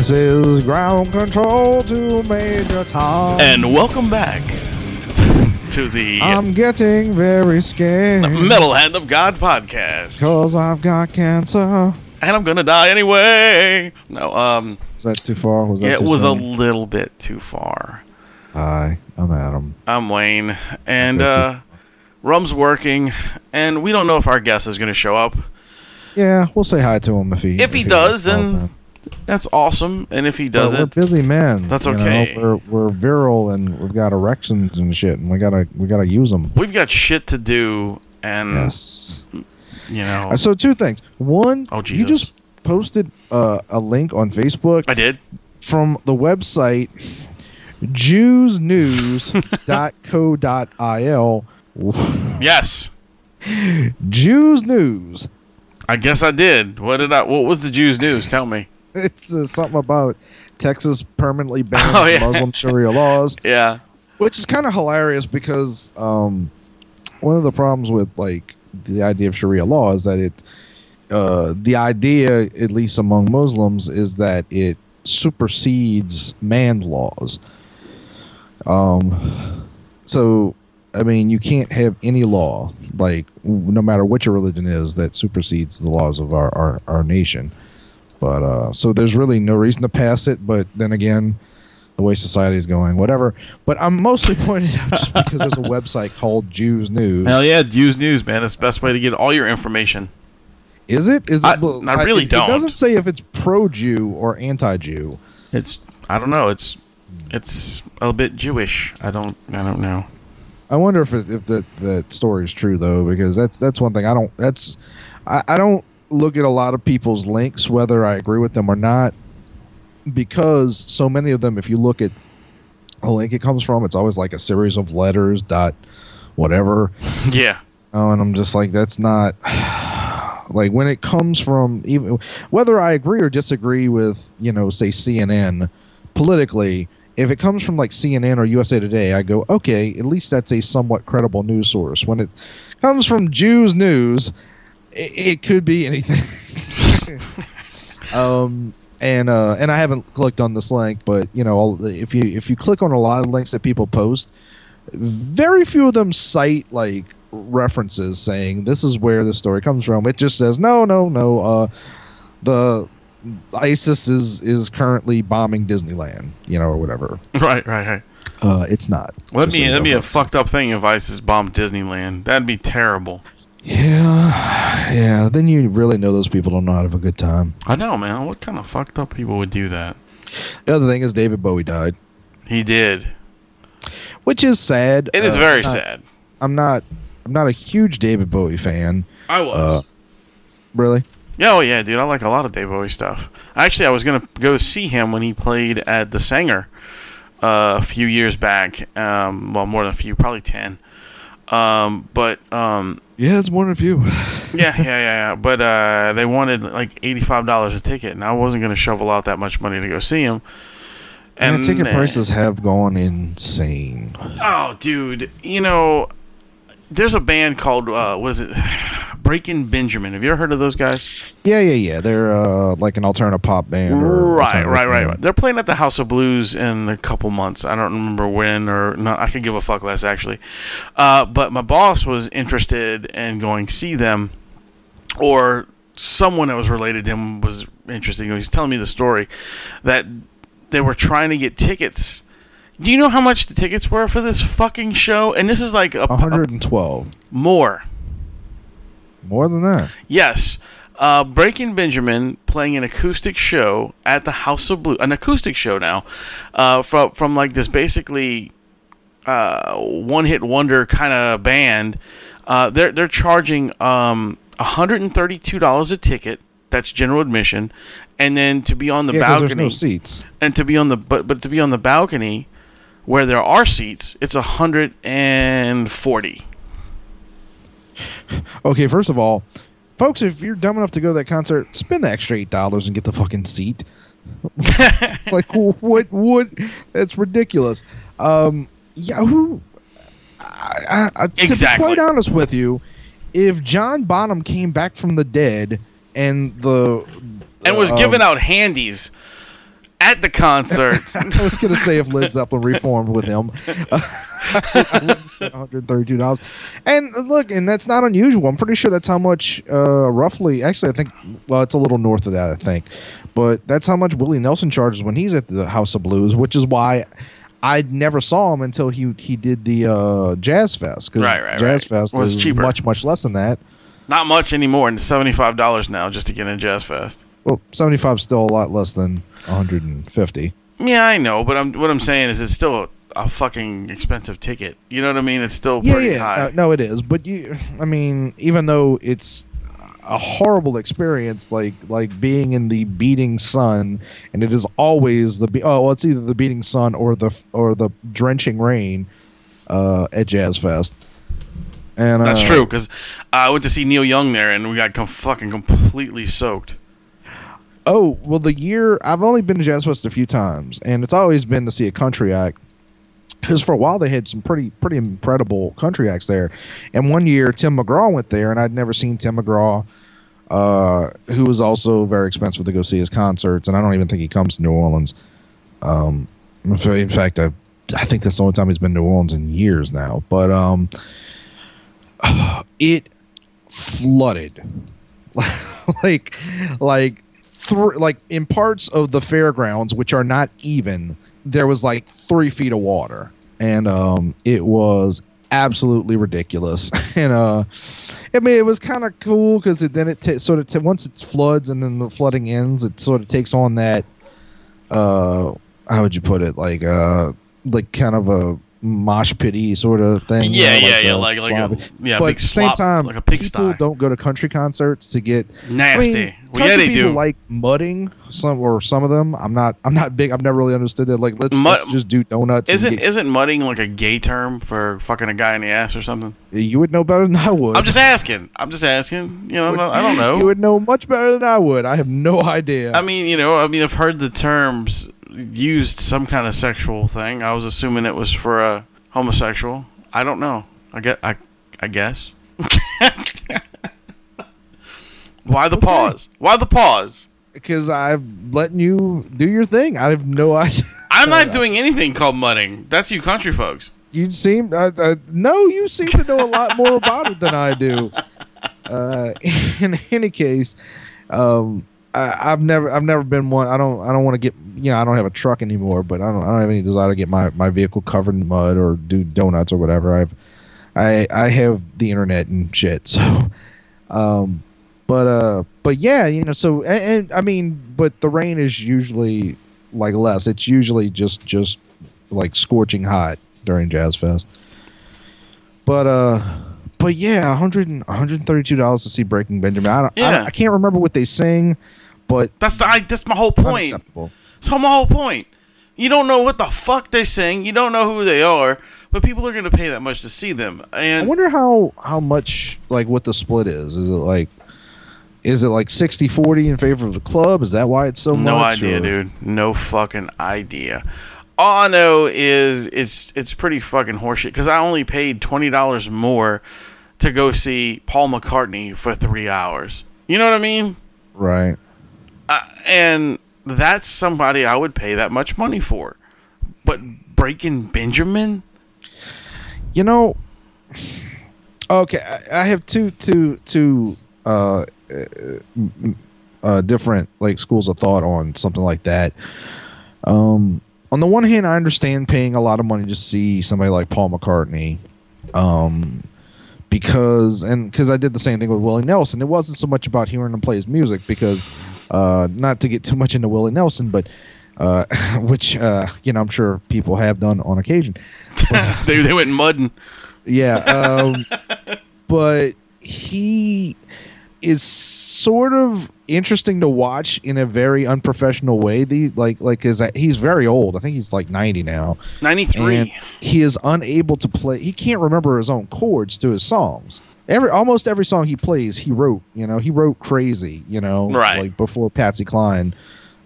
This is ground control to Major Tom. And welcome back to the I'm getting very scared Metal Hand of God podcast. because I've got cancer. And I'm gonna die anyway. No, um, Is that too far? Was that yeah, it was a little bit too far. Hi, I'm Adam. I'm Wayne, and uh, Rum's working, and we don't know if our guest is gonna show up. Yeah, we'll say hi to him if he If he does, calls then. That's awesome. And if he doesn't, we're busy men. That's you know? okay. We're we're virile and we've got erections and shit, and we gotta we gotta use them. we've got shit to do, and Yes. you know, Uh, So two things. One, Oh, Jesus. you just posted uh, a link on Facebook I did. from the website jewsnews.co.il. Yes, Jews News. I guess I did. What did I? What was the Jews news? Tell me. It's uh, something about Texas permanently bans Oh, yeah. Muslim Sharia laws, Yeah. which is kind of hilarious because um, one of the problems with like the idea of Sharia law is that it, uh, the idea, at least among Muslims, is that it supersedes man's laws. Um, so I mean, you can't have any law, like no matter what your religion is, that supersedes the laws of our our, our nation. But uh, so there's really no reason to pass it. But then again, the way society is going, whatever. But I'm mostly pointing out just because there's a website called Jews News. Hell yeah, Jews news, man. It's the best way to get all your information. Is it? Is I- it? well, I really it, don't. It doesn't say if it's pro-Jew or anti-Jew. It's I don't know. It's it's a bit Jewish. I don't I don't know. I wonder if it, if that that story is true though, because that's that's one thing I don't. That's I, I don't look at a lot of people's links whether I agree with them or not, because so many of them, if you look at a link it comes from, it's always like a series of letters dot whatever. Yeah. Oh, and I'm just like, that's not like when it comes from even whether I agree or disagree with, you know, say CNN politically. If it comes from like CNN or USA Today, I go, okay, at least that's a somewhat credible news source. When it comes from Jews News, it, it could be anything. um, and uh, and I haven't clicked on this link, but you know, all- if you if you click on a lot of links that people post, very few of them cite like references saying this is where the story comes from. It just says no, no, no. Uh, the ISIS is is currently bombing Disneyland, you know, or whatever. Right, right, right. Uh, it's not. Well, that'd Just be so that'd be a fucked up thing if ISIS bombed Disneyland. That'd be terrible. Yeah, yeah. Then you really know those people don't know how to have a good time. I know, man. What kind of fucked up people would do that? The other thing is David Bowie died, He did. which is sad. It is Uh, very I'm not- sad. I'm not. I'm not a huge David Bowie fan. I was. Uh, Really? Yeah, oh yeah, dude. I like a lot of David Bowie stuff. Actually, I was gonna go see him when he played at the Saenger uh, a few years back. Um, well, more than a few, probably ten. Um, but um, Yeah, it's more than a few. yeah, yeah, yeah, yeah. But uh, they wanted like eighty-five dollars a ticket, and I wasn't gonna shovel out that much money to go see him. And the ticket prices have gone insane. Oh, dude, you know, there's a band called uh, what is it? Breaking Benjamin. Have you ever heard of those guys? Yeah, yeah, yeah. They're uh, like an alternative pop band. Right, right, right, band. They're playing at the House of Blues in a couple months. I don't remember when or no. I could give a fuck less actually. Uh, but my boss was interested in going see them, or someone that was related to him was interested. He was telling me the story that they were trying to get tickets. Do you know how much the tickets were for this fucking show? And this is like a, a 112. more. More than that. Yes. Uh, Breaking Benjamin playing an acoustic show at the House of Blue, an acoustic show now, uh, from from like this basically uh, one hit wonder kind of band. Uh, they're they're charging um, $132 a ticket. That's general admission, and then to be on the Yeah, balcony no seats. and to be on the but but to be on the balcony where there are seats, it's a hundred and forty. Okay, first of all, folks, if you're dumb enough to go to that concert, spend the extra eight dollars and get the fucking seat. like what? What? That's ridiculous. Um, yeah, who? I, I, To Exactly. be quite honest with you, if John Bonham came back from the dead and the And was um, giving out handies at the concert. I was gonna say if Led Zeppelin reformed with him, I wouldn't spend 132 dollars. And uh, look, and that's not unusual. I'm pretty sure that's how much, uh, roughly. Actually, I think well, it's a little north of that, I think, but that's how much Willie Nelson charges when he's at the House of Blues, which is why. I never saw him until he he did the uh, Jazz Fest. Right, right, Jazz right. Fest Was is cheaper. much much less than that. Not much anymore, and seventy five dollars now just to get in Jazz Fest. Well, 75 is still a lot less than 150. Yeah, I know, but I'm what I'm saying is it's still a, a fucking expensive ticket. You know what I mean? It's still yeah, pretty yeah. high. Uh, no, it is. But you, I mean, even though it's a horrible experience, like like being in the beating sun, and it is always the be- oh, well, it's either the beating sun or the or the drenching rain uh, at Jazz Fest. And That's uh, true because I went to see Neil Young there, and we got com- fucking completely soaked. Oh well, the year I've only been to Jazz Fest a few times, and it's always been to see a country act. Because for a while they had some pretty pretty incredible country acts there, and one year Tim McGraw went there, and I'd never seen Tim McGraw, uh, who was also very expensive to go see his concerts, and I don't even think he comes to New Orleans. Um, in fact, I I think that's the only time he's been to New Orleans in years now. But um, it flooded like like thr like in parts of the fairgrounds which are not even there was like three feet of water. And um it was absolutely ridiculous. And uh i mean it was kind of cool because then it ta sort of ta once it floods and then the flooding ends it sort of takes on that uh how would you put it? Like uh like kind of a mosh pity sort of thing you Yeah, know, yeah, yeah, a like- like a- sloppy- yeah, but big at the same slop, time like a pigsty. people don't go to country concerts to get Nasty. I mean, well, yeah, they people do. like mudding some or some of them. I'm not. I'm not big. I've never really understood that. Like, let's, Mud- let's just do donuts. isn't get- isn't mudding like a gay term for fucking a guy in the ass or something? you would know better than I would. I'm just asking. I'm just asking. You know, I don't know. You would know much better than I would. I have no idea. I mean, you know, I mean, I've heard the terms used some kind of sexual thing. I was assuming it was for a homosexual. I don't know. I get. I. I guess. Why the pause? Why the pause? because I'm letting you do your thing. I have no idea. I'm not doing anything called mudding. That's you country folks. You seem uh, uh, no. You seem to know a lot more about it than I do. Uh, in any case, um, I, I've never I've never been one. I don't I don't want to get you know I don't have a truck anymore, but I don't I don't have any desire to get my, my vehicle covered in mud or do donuts or whatever. I've I I have the internet and shit. So, um, but uh, but yeah, you know. So and, and I mean, but the rain is usually like less. It's usually just just like scorching hot during Jazz Fest. But uh but yeah, 100 132 dollars to see Breaking Benjamin. I, don't, I, Yeah. don't- I can't remember what they sing, but That's the. I, that's my whole point. That's my whole point. You don't know what the fuck they're saying. You don't know who they are. But people are going to pay that much to see them. And I wonder how how much like what the split is. Is it like is it like 60-40 in favor of the club? Is that why it's so no much? idea, or- dude. No fucking idea. All I know is it's it's pretty fucking horseshit because I only paid twenty dollars more to go see Paul McCartney for three hours. You know what I mean? Right. Uh, and that's somebody I would pay that much money for. But Breaking Benjamin, You know, okay, I, have two two two uh, uh, different like schools of thought on something like that. Um, on the one hand, I understand paying a lot of money to see somebody like Paul McCartney, um, because and because I did the same thing with Willie Nelson. It wasn't so much about hearing him play his music because, uh, not to get too much into Willie Nelson, but. Uh, which uh, you know, I'm sure people have done on occasion. they they went mudding. Yeah, um, but he is sort of interesting to watch in a very unprofessional way. The like like is that he's very old. I think he's like ninety now. Ninety three. He is unable to play. He can't remember his own chords to his songs. Every almost every song he plays, he wrote. You know, he wrote "Crazy." You know, Right. like before Patsy Cline.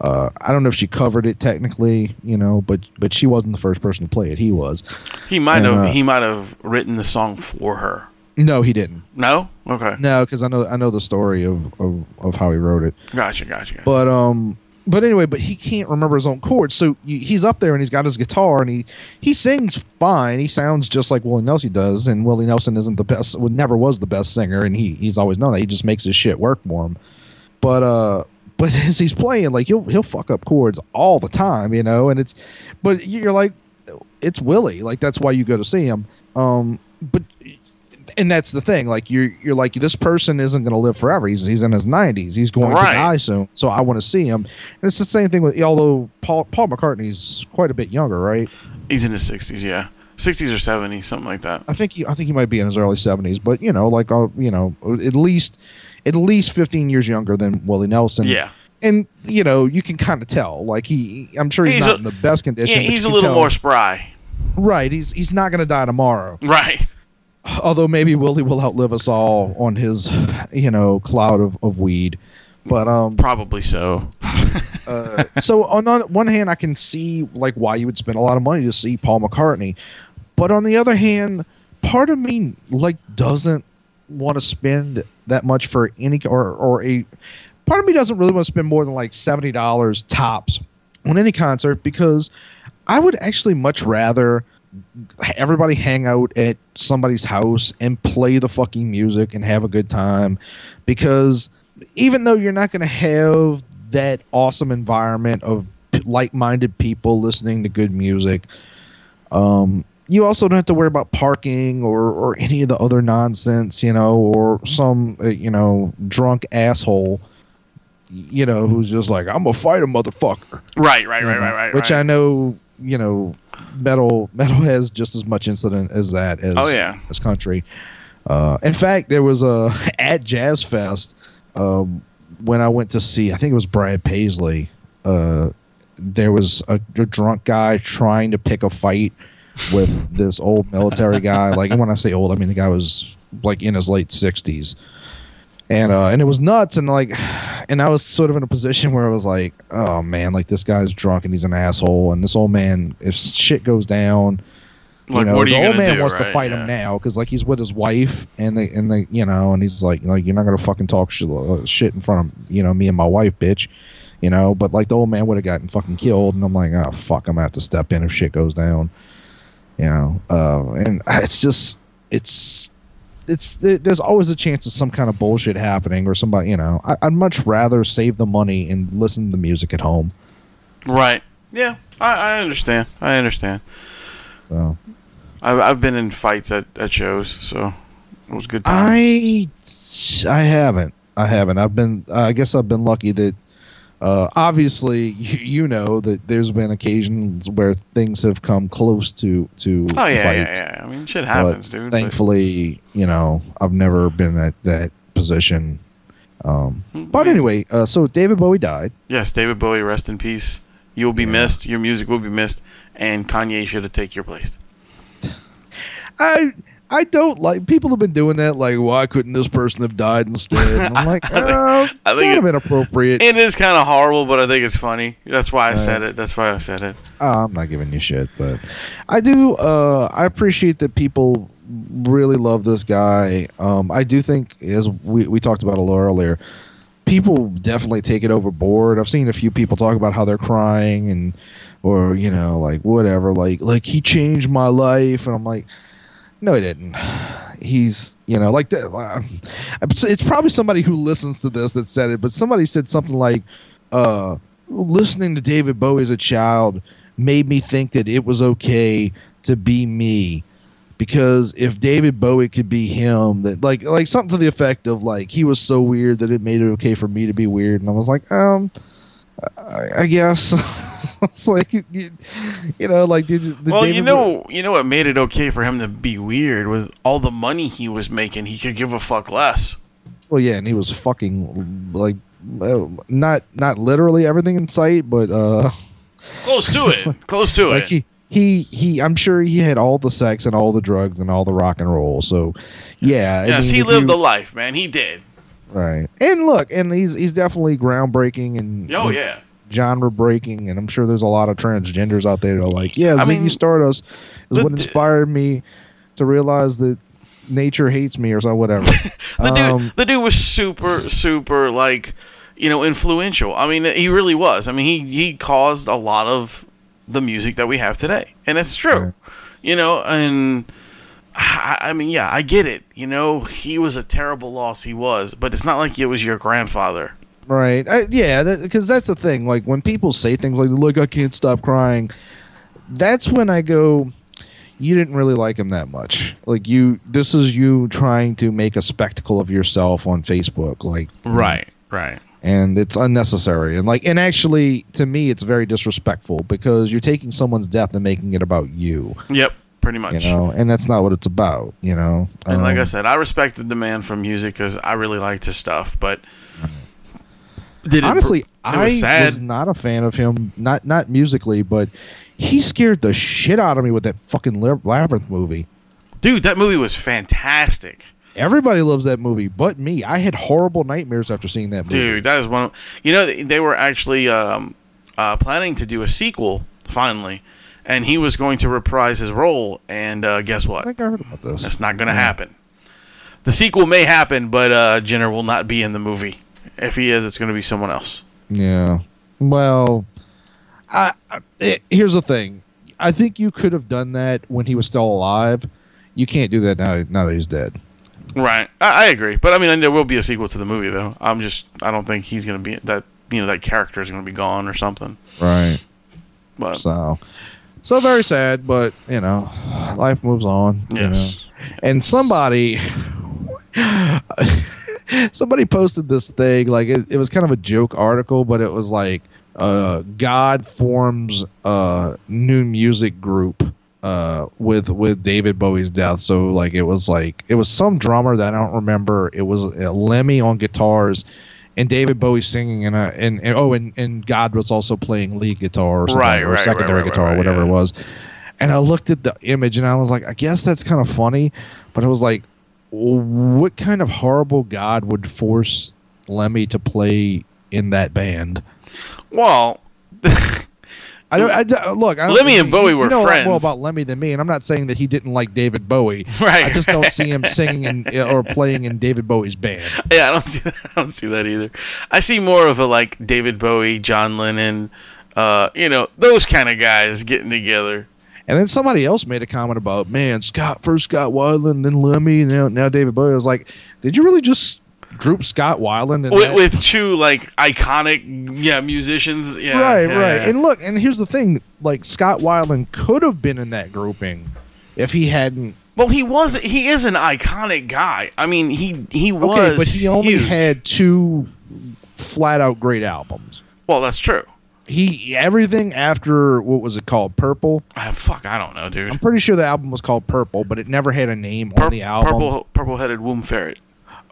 Uh, I don't know if she covered it technically, you know, but but she wasn't the first person to play it. He was. He might And, have uh, he might have written the song for her. No, he didn't. No? Okay. No, because I know I know the story of, of of how he wrote it. Gotcha, gotcha, gotcha. But um, but anyway, but he can't remember his own chords. So he's up there and he's got his guitar and he he sings fine. He sounds just like Willie Nelson does, and Willie Nelson isn't the best. Well, never was the best singer, and he he's always known that. He just makes his shit work for him. But uh, but as he's playing, like he'll he'll fuck up chords all the time, you know. And it's, but you're like, it's Willie. Like that's why you go to see him. Um, but and that's the thing. Like you're you're like this person isn't going to live forever. He's he's in his 90s. He's going Right. to die soon. So I want to see him. And it's the same thing with although Paul Paul McCartney's quite a bit younger, right? He's in his sixties, yeah. Sixties or seventies, something like that. I think he I think he might be in his early 70s, but you know, like uh, you know, at least at least 15 years younger than Willie Nelson. Yeah. And you know, you can kind of tell. Like he I'm sure he's, He's not a- in the best condition. Yeah, he's a little tell- more spry. right. He's he's not going to die tomorrow. Right. Although maybe Willie will outlive us all on his, you know, cloud of, of weed. But um, Probably so. uh, so on, on one hand, I can see like why you would spend a lot of money to see Paul McCartney, but on the other hand, part of me like doesn't want to spend that much for any or or a part of me doesn't really want to spend more than like seventy dollars tops on any concert because I would actually much rather everybody hang out at somebody's house and play the fucking music and have a good time because even though you're not going to have that awesome environment of like-minded people listening to good music um you also don't have to worry about parking or or any of the other nonsense you know or some uh, you know drunk asshole you know who's just like i'm gonna fight a motherfucker Right, right, right, know, right, right. Which right. I know, you know, metal metal has just as much incident as that as Oh, yeah. as country. Uh, in fact, there was a at Jazz Fest um, when I went to see. I think it was Brad Paisley. Uh, there was a, a drunk guy trying to pick a fight with this old military guy. Like, when I say old, I mean the guy was like in his late sixties and uh and it was nuts. And like and i was sort of in a position where i was like oh man like this guy's drunk and he's an asshole. And this old man if shit goes down you know the you old man do, wants to fight Yeah. him now because like he's with his wife and they and they you know and he's like like you're not gonna fucking talk shit, uh, shit in front of you know me and my wife bitch you know? But like the old man would have gotten fucking killed. And i'm like oh fuck i'm gonna have to step in if shit goes down you know? Uh and it's just it's it's there- there's always a chance of some kind of bullshit happening or somebody you know I, i'd much rather save the money and listen to the music at home Right. Yeah, I, I understand. I understand. so I've, I've been in fights at, at shows, so it was good time. i i haven't i haven't i've been i guess i've been lucky that uh, obviously, you, you know that there's been occasions where things have come close to to oh yeah, fights. yeah, yeah. I mean, shit happens, but dude. but- Thankfully, you know, I've never been at that position. Um, but anyway, uh, so David Bowie died. yes, David Bowie, rest in peace. You will be missed. Your music will be missed, and Kanye should have take your place. I I don't like people have been doing that. Like, why couldn't this person have died instead? And I'm like, oh, I think kind it- of inappropriate. It is kind of horrible, but I think it's funny. That's why I said it. That's why I said it. Uh, I'm not giving you shit, but I do. Uh, I appreciate that people really love this guy. Um, I do think, as we, we talked about a little earlier, people definitely take it overboard. I've seen a few people talk about how they're crying and, or you know, like whatever, like like he changed my life, and I'm like, no, he didn't. He's you know like. Uh, it's probably somebody who listens to this that said it, but somebody said something like, uh, listening to David Bowie as a child made me think that it was okay to be me because if David Bowie could be him that like like something to the effect of like he was so weird that it made it okay for me to be weird and I was like um I, I guess it's like you, you know like did, did Well, David you know, you know what made it okay for him to be weird was all the money he was making. He could give a fuck less. well yeah and he was fucking like uh, not not literally everything in sight, but uh, Close to it. Close to like it. he he he. I'm sure he had all the sex and all the drugs and all the rock and roll. So yeah, yes, mean, he lived you- the life, man. He did. right. And look, and he's he's definitely groundbreaking and Oh yeah. Genre breaking, and I'm sure there's a lot of transgenders out there that are like, yeah, I Ziggy mean, Stardust is what inspired me to realize that nature hates me or so whatever. The dude, Um, the dude was super, super like, you know, influential. I mean, he really was. I mean, he he caused a lot of the music that we have today, and it's true. Right. You know, and I, I mean, yeah, I get it. You know, he was a terrible loss. He was, but it's not like it was your grandfather. Right. I, yeah, because that's the thing. Like when people say things like "Look, I can't stop crying," that's when I go, "You didn't really like him that much. Like you, this is you trying to make a spectacle of yourself on Facebook, like Right. Right. And it's unnecessary. And like, and actually, to me, it's very disrespectful because you're taking someone's death and making it about you. Yep. Pretty much. You know, and that's not what it's about. You know. And like I Um, said, I respected the man from music because I really liked his stuff. But did honestly, it I was sad. was not a fan of him. Not not musically, but he scared the shit out of me with that fucking labyrinth movie. dude, that movie was fantastic. Everybody loves that movie, but me. I had horrible nightmares after seeing that movie. Dude, that is one. Of, you know, they- were actually um, uh, planning to do a sequel finally, and he was going to reprise his role. And uh, guess I what? think I heard about this. That's not going to happen. The sequel may happen, but uh, Jenner will not be in the movie. If he is, it's going to be someone else. Yeah. Well, I, I, it, here's the thing. I think you could have done that when he was still alive. You can't do that now. Now that he's dead. Right, I, I agree. But I mean, there will be a sequel to the movie, though. I'm just, I don't think he's going to be that. You know, that character is going to be gone or something. Right. But So, so very sad, but you know, life moves on. you yes, know. And somebody, somebody posted this thing like it, it was kind of a joke article, but it was like, uh, God forms a new music group. Uh, with with David Bowie's death, so like it was like it was some drummer that I don't remember. It was uh, Lemmy on guitars, and David Bowie singing, and, uh, and and oh, and, and God was also playing lead guitar or something, Right, or right, secondary right, guitar, right, whatever yeah. it was. And I looked at the image and I was like, I guess that's kind of funny, but it was like, what kind of horrible God would force Lemmy to play in that band? well, I don't. I, don't- look, I don't, Lemmy and Bowie you were know a lot more about Lemmy than me, and I'm not saying that he didn't like David Bowie. Right. I just don't see him singing in, or playing in David Bowie's band. yeah, I don't see that. I don't see that either. I see more of a like David Bowie, John Lennon, uh, you know, those kind of guys getting together. And then somebody else made a comment about, man, Scott first Scott Weiland, then Lemmy, now now David Bowie. I was like, did you really just group Scott Weiland? With, that? with two like iconic yeah musicians yeah right, yeah, right. yeah. And look, and here's the thing: like Scott Weiland could have been in that grouping if he hadn't. well he was he is an iconic guy i mean he he was Okay, but he only huge. had two flat out great albums. well that's true He everything after what was it called? Purple. Ah, fuck i don't know dude I'm pretty sure the album was called Purple, but it never had a name Pur- on the album. purple purple headed womb ferret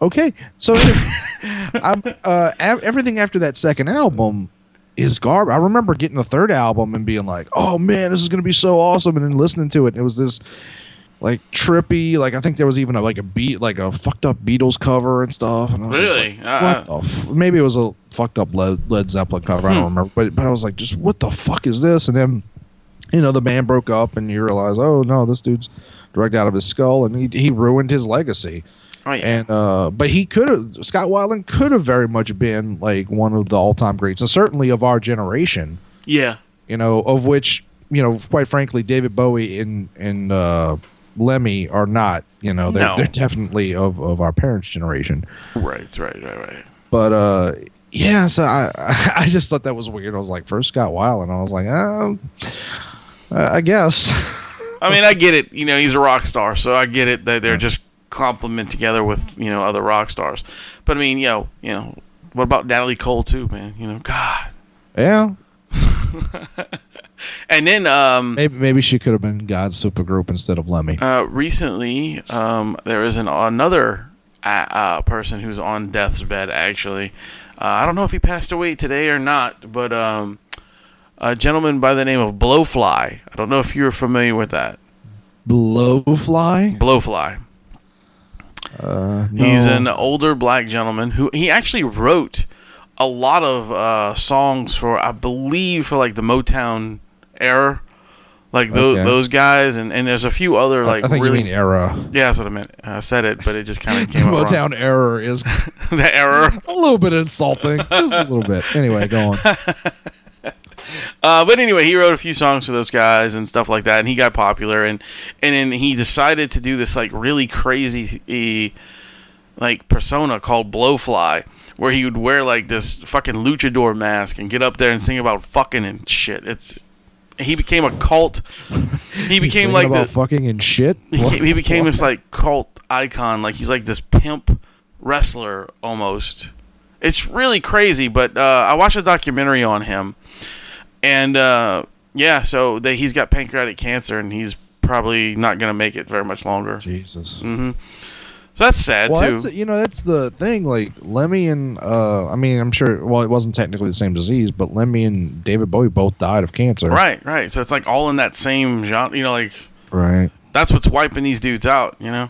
Okay, so I'm, uh, everything after that second album is garbage. I remember getting the third album and being like, "Oh man, this is gonna be so awesome!" And then listening to it, it was this like trippy. Like I think there was even a, like a beat, like a fucked up Beatles cover and stuff. And I was Really? like, Uh, what the? F-? Maybe it was a fucked up Led, Led Zeppelin cover. I don't remember, but but I was like, just what the fuck is this? And then you know the band broke up, and you realize, oh no, this dude's drugged out of his skull, and he he ruined his legacy. oh yeah And uh, but he could have Scott Weiland could have very much been like one of the all time greats, and certainly of our generation. yeah You know, of which you know, quite frankly, David Bowie and and uh, Lemmy are not. You know, they're, No. they're definitely of of our parents' generation. right right right right But uh, yeah, so I I just thought that was weird. I was like, first Scott Weiland, and I was like, oh, I guess. i mean i get it you know he's a rock star so i get it that they're just complement together with you know other rock stars but i mean you know you know what about natalie cole too man you know god yeah, and then um maybe maybe she could have been God's supergroup instead of Lemmy. Uh, recently, um, there is an another uh, uh, person who's on death's bed. Actually, Uh, I don't know if he passed away today or not, but um, a gentleman by the name of Blowfly. I don't know if you're familiar with that. Blowfly. Blowfly. Uh, no. He's an older black gentleman who he actually wrote a lot of uh, songs for, I believe, for like the Motown era, like those Okay. those guys, and, and there's a few other like I think really you mean era. yeah, that's what I meant. I said it, but it just kind of came. Motown error is the error. a little bit insulting, just a little bit. Anyway, go on. Uh, but anyway, he wrote a few songs for those guys and stuff like that, and he got popular. And and then he decided to do this like really crazy like persona called Blowfly, where he would wear like this fucking luchador mask and get up there and sing about fucking and shit. It's he became a cult. He became like the, fucking and shit. he, he became this like cult icon. Like he's like this pimp wrestler almost. It's really crazy. But uh, I watched a documentary on him, and uh, yeah, so that he's got pancreatic cancer, and he's probably not gonna make it very much longer. Jesus. hmm So that's sad Well, too. that's you know that's the thing. Like Lemmy and uh, I mean, I'm sure. Well, it wasn't technically the same disease, but Lemmy and David Bowie both died of cancer. right, right. So it's like all in that same genre. You know, like Right. that's what's wiping these dudes out. You know.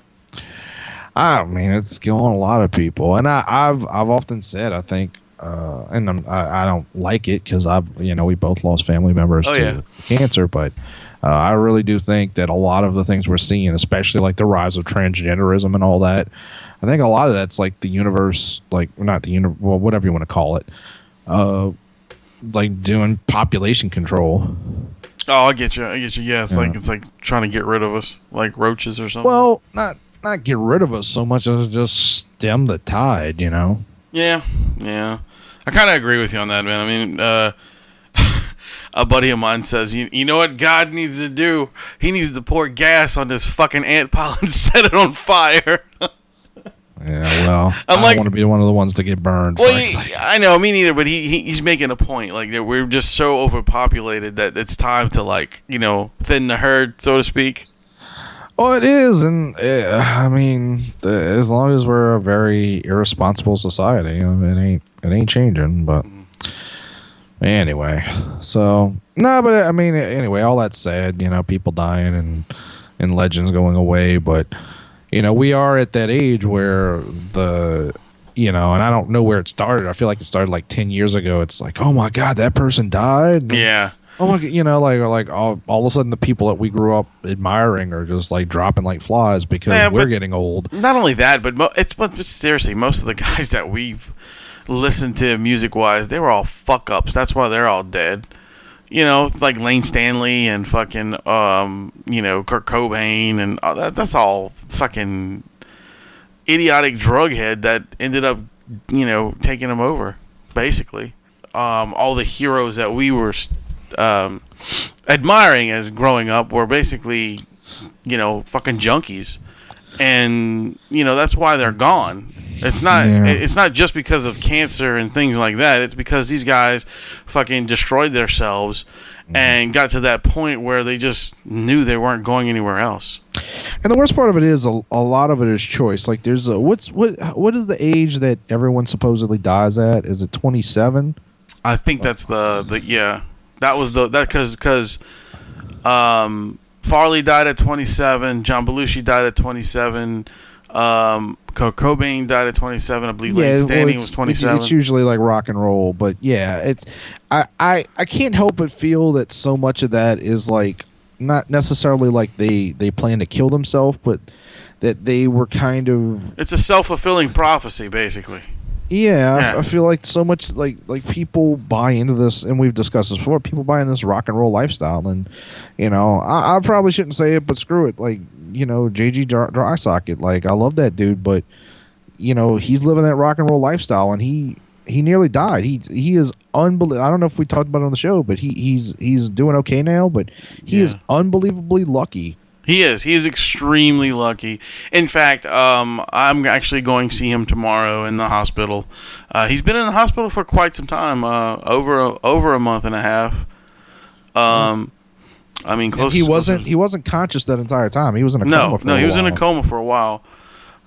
I mean, it's killing a lot of people, and I, I've I've often said I think, uh, and I'm, I I don't like it because I've you know we both lost family members Oh, to yeah. cancer, but uh, I really do think that a lot of the things we're seeing, especially like the rise of transgenderism and all that, I think a lot of that's like the universe, like not the universe, well, whatever you want to call it, uh, like doing population control. Oh, I get you. I get you. Yeah, it's like it's like trying to get rid of us, like roaches or something. Well, not not get rid of us so much as just stem the tide, you know. Yeah, yeah. I kind of agree with you on that, man. I mean, uh, a buddy of mine says, you, you know what God needs to do? He needs to pour gas on this fucking ant pile and set it on fire. Yeah, well, I'm I like- don't want to be one of the ones to get burned. well, he, I know, me neither, but he, he he's making a point. Like, that we're just so overpopulated that it's time to, like, you know, thin the herd, so to speak. well, it is, and uh, I mean, as long as we're a very irresponsible society, it ain't it ain't changing. But anyway, so no, but I mean, anyway, all that said, you know, people dying and and legends going away, but you know, we are at that age where the you know, and I don't know where it started. I feel like it started like ten years ago. It's like, oh my god, that person died. Yeah. Oh my, you know, like like all, all of a sudden the people that we grew up admiring are just like dropping like flies because we're getting old. Not only that, but mo- it's but seriously, most of the guys that we've listened to music wise, they were all fuck ups. That's why they're all dead. You know, like Layne Staley and fucking um, you know, Kurt Cobain and all that. That's all fucking idiotic drug head that ended up, you know, taking them over. Basically, um, all the heroes that we were um, admiring as growing up were basically, you know, fucking junkies and you know that's why they're gone. It's not. Yeah. It's not just because of cancer and things like that. It's because these guys fucking destroyed themselves and got to that point where they just knew they weren't going anywhere else. And the worst part of it is a, a lot of it is choice. Like there's a what's what what is the age that everyone supposedly dies at? Is it 27? I think that's the the yeah. That was the that because because um, Farley died at 27. John Belushi died at 27. Um, Kurt Cobain died at 27. I believe Layne well, Staley was 27. It's, it's usually like rock and roll, but yeah, it's I, I I can't help but feel that so much of that is like not necessarily like they they plan to kill themselves, but that they were kind of It's a self fulfilling prophecy, basically. Yeah, I- I feel like so much like like people buy into this, and we've discussed this before. People buy into this rock and roll lifestyle, and you know, I, I probably shouldn't say it, but screw it. Like you know, JG Dry, Dry Socket, like I love that dude, but you know, he's living that rock and roll lifestyle, and he he nearly died. He he is unbelievable. I don't know if we talked about it on the show, but he he's he's doing okay now, but he is unbelievably lucky. He is. He is extremely lucky. In fact, um, I'm actually going to see him tomorrow in the hospital. Uh, he's been in the hospital for quite some time, uh, over a, over a month and a half. Um, I mean, And he wasn't he wasn't conscious that entire time. He was in a no, coma. For no, he was in a coma for a while.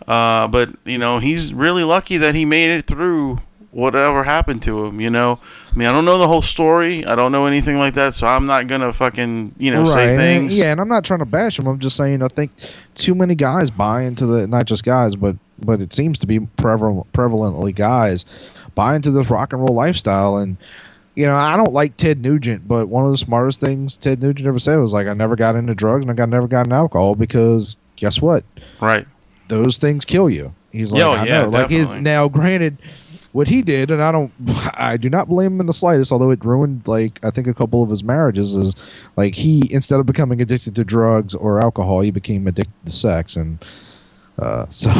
Uh, but you know, he's really lucky that he made it through whatever happened to him. You know, I mean, I don't know the whole story. I don't know anything like that, so I'm not gonna fucking you know say and- things. yeah, and I'm not trying to bash him. I'm just saying I think too many guys buy into the not just guys, but but it seems to be prevalent, prevalently guys buy into this rock and roll lifestyle. And you know, I don't like Ted Nugent, but one of the smartest things Ted Nugent ever said was like, I never got into drugs and I got never got into alcohol because guess what? Right. Those things kill you. He's like, Oh, I yeah, know. Like his now, granted. What he did, and I don't, I do not blame him in the slightest. Although it ruined, like I think a couple of his marriages, is like he instead of becoming addicted to drugs or alcohol, he became addicted to sex, and uh, so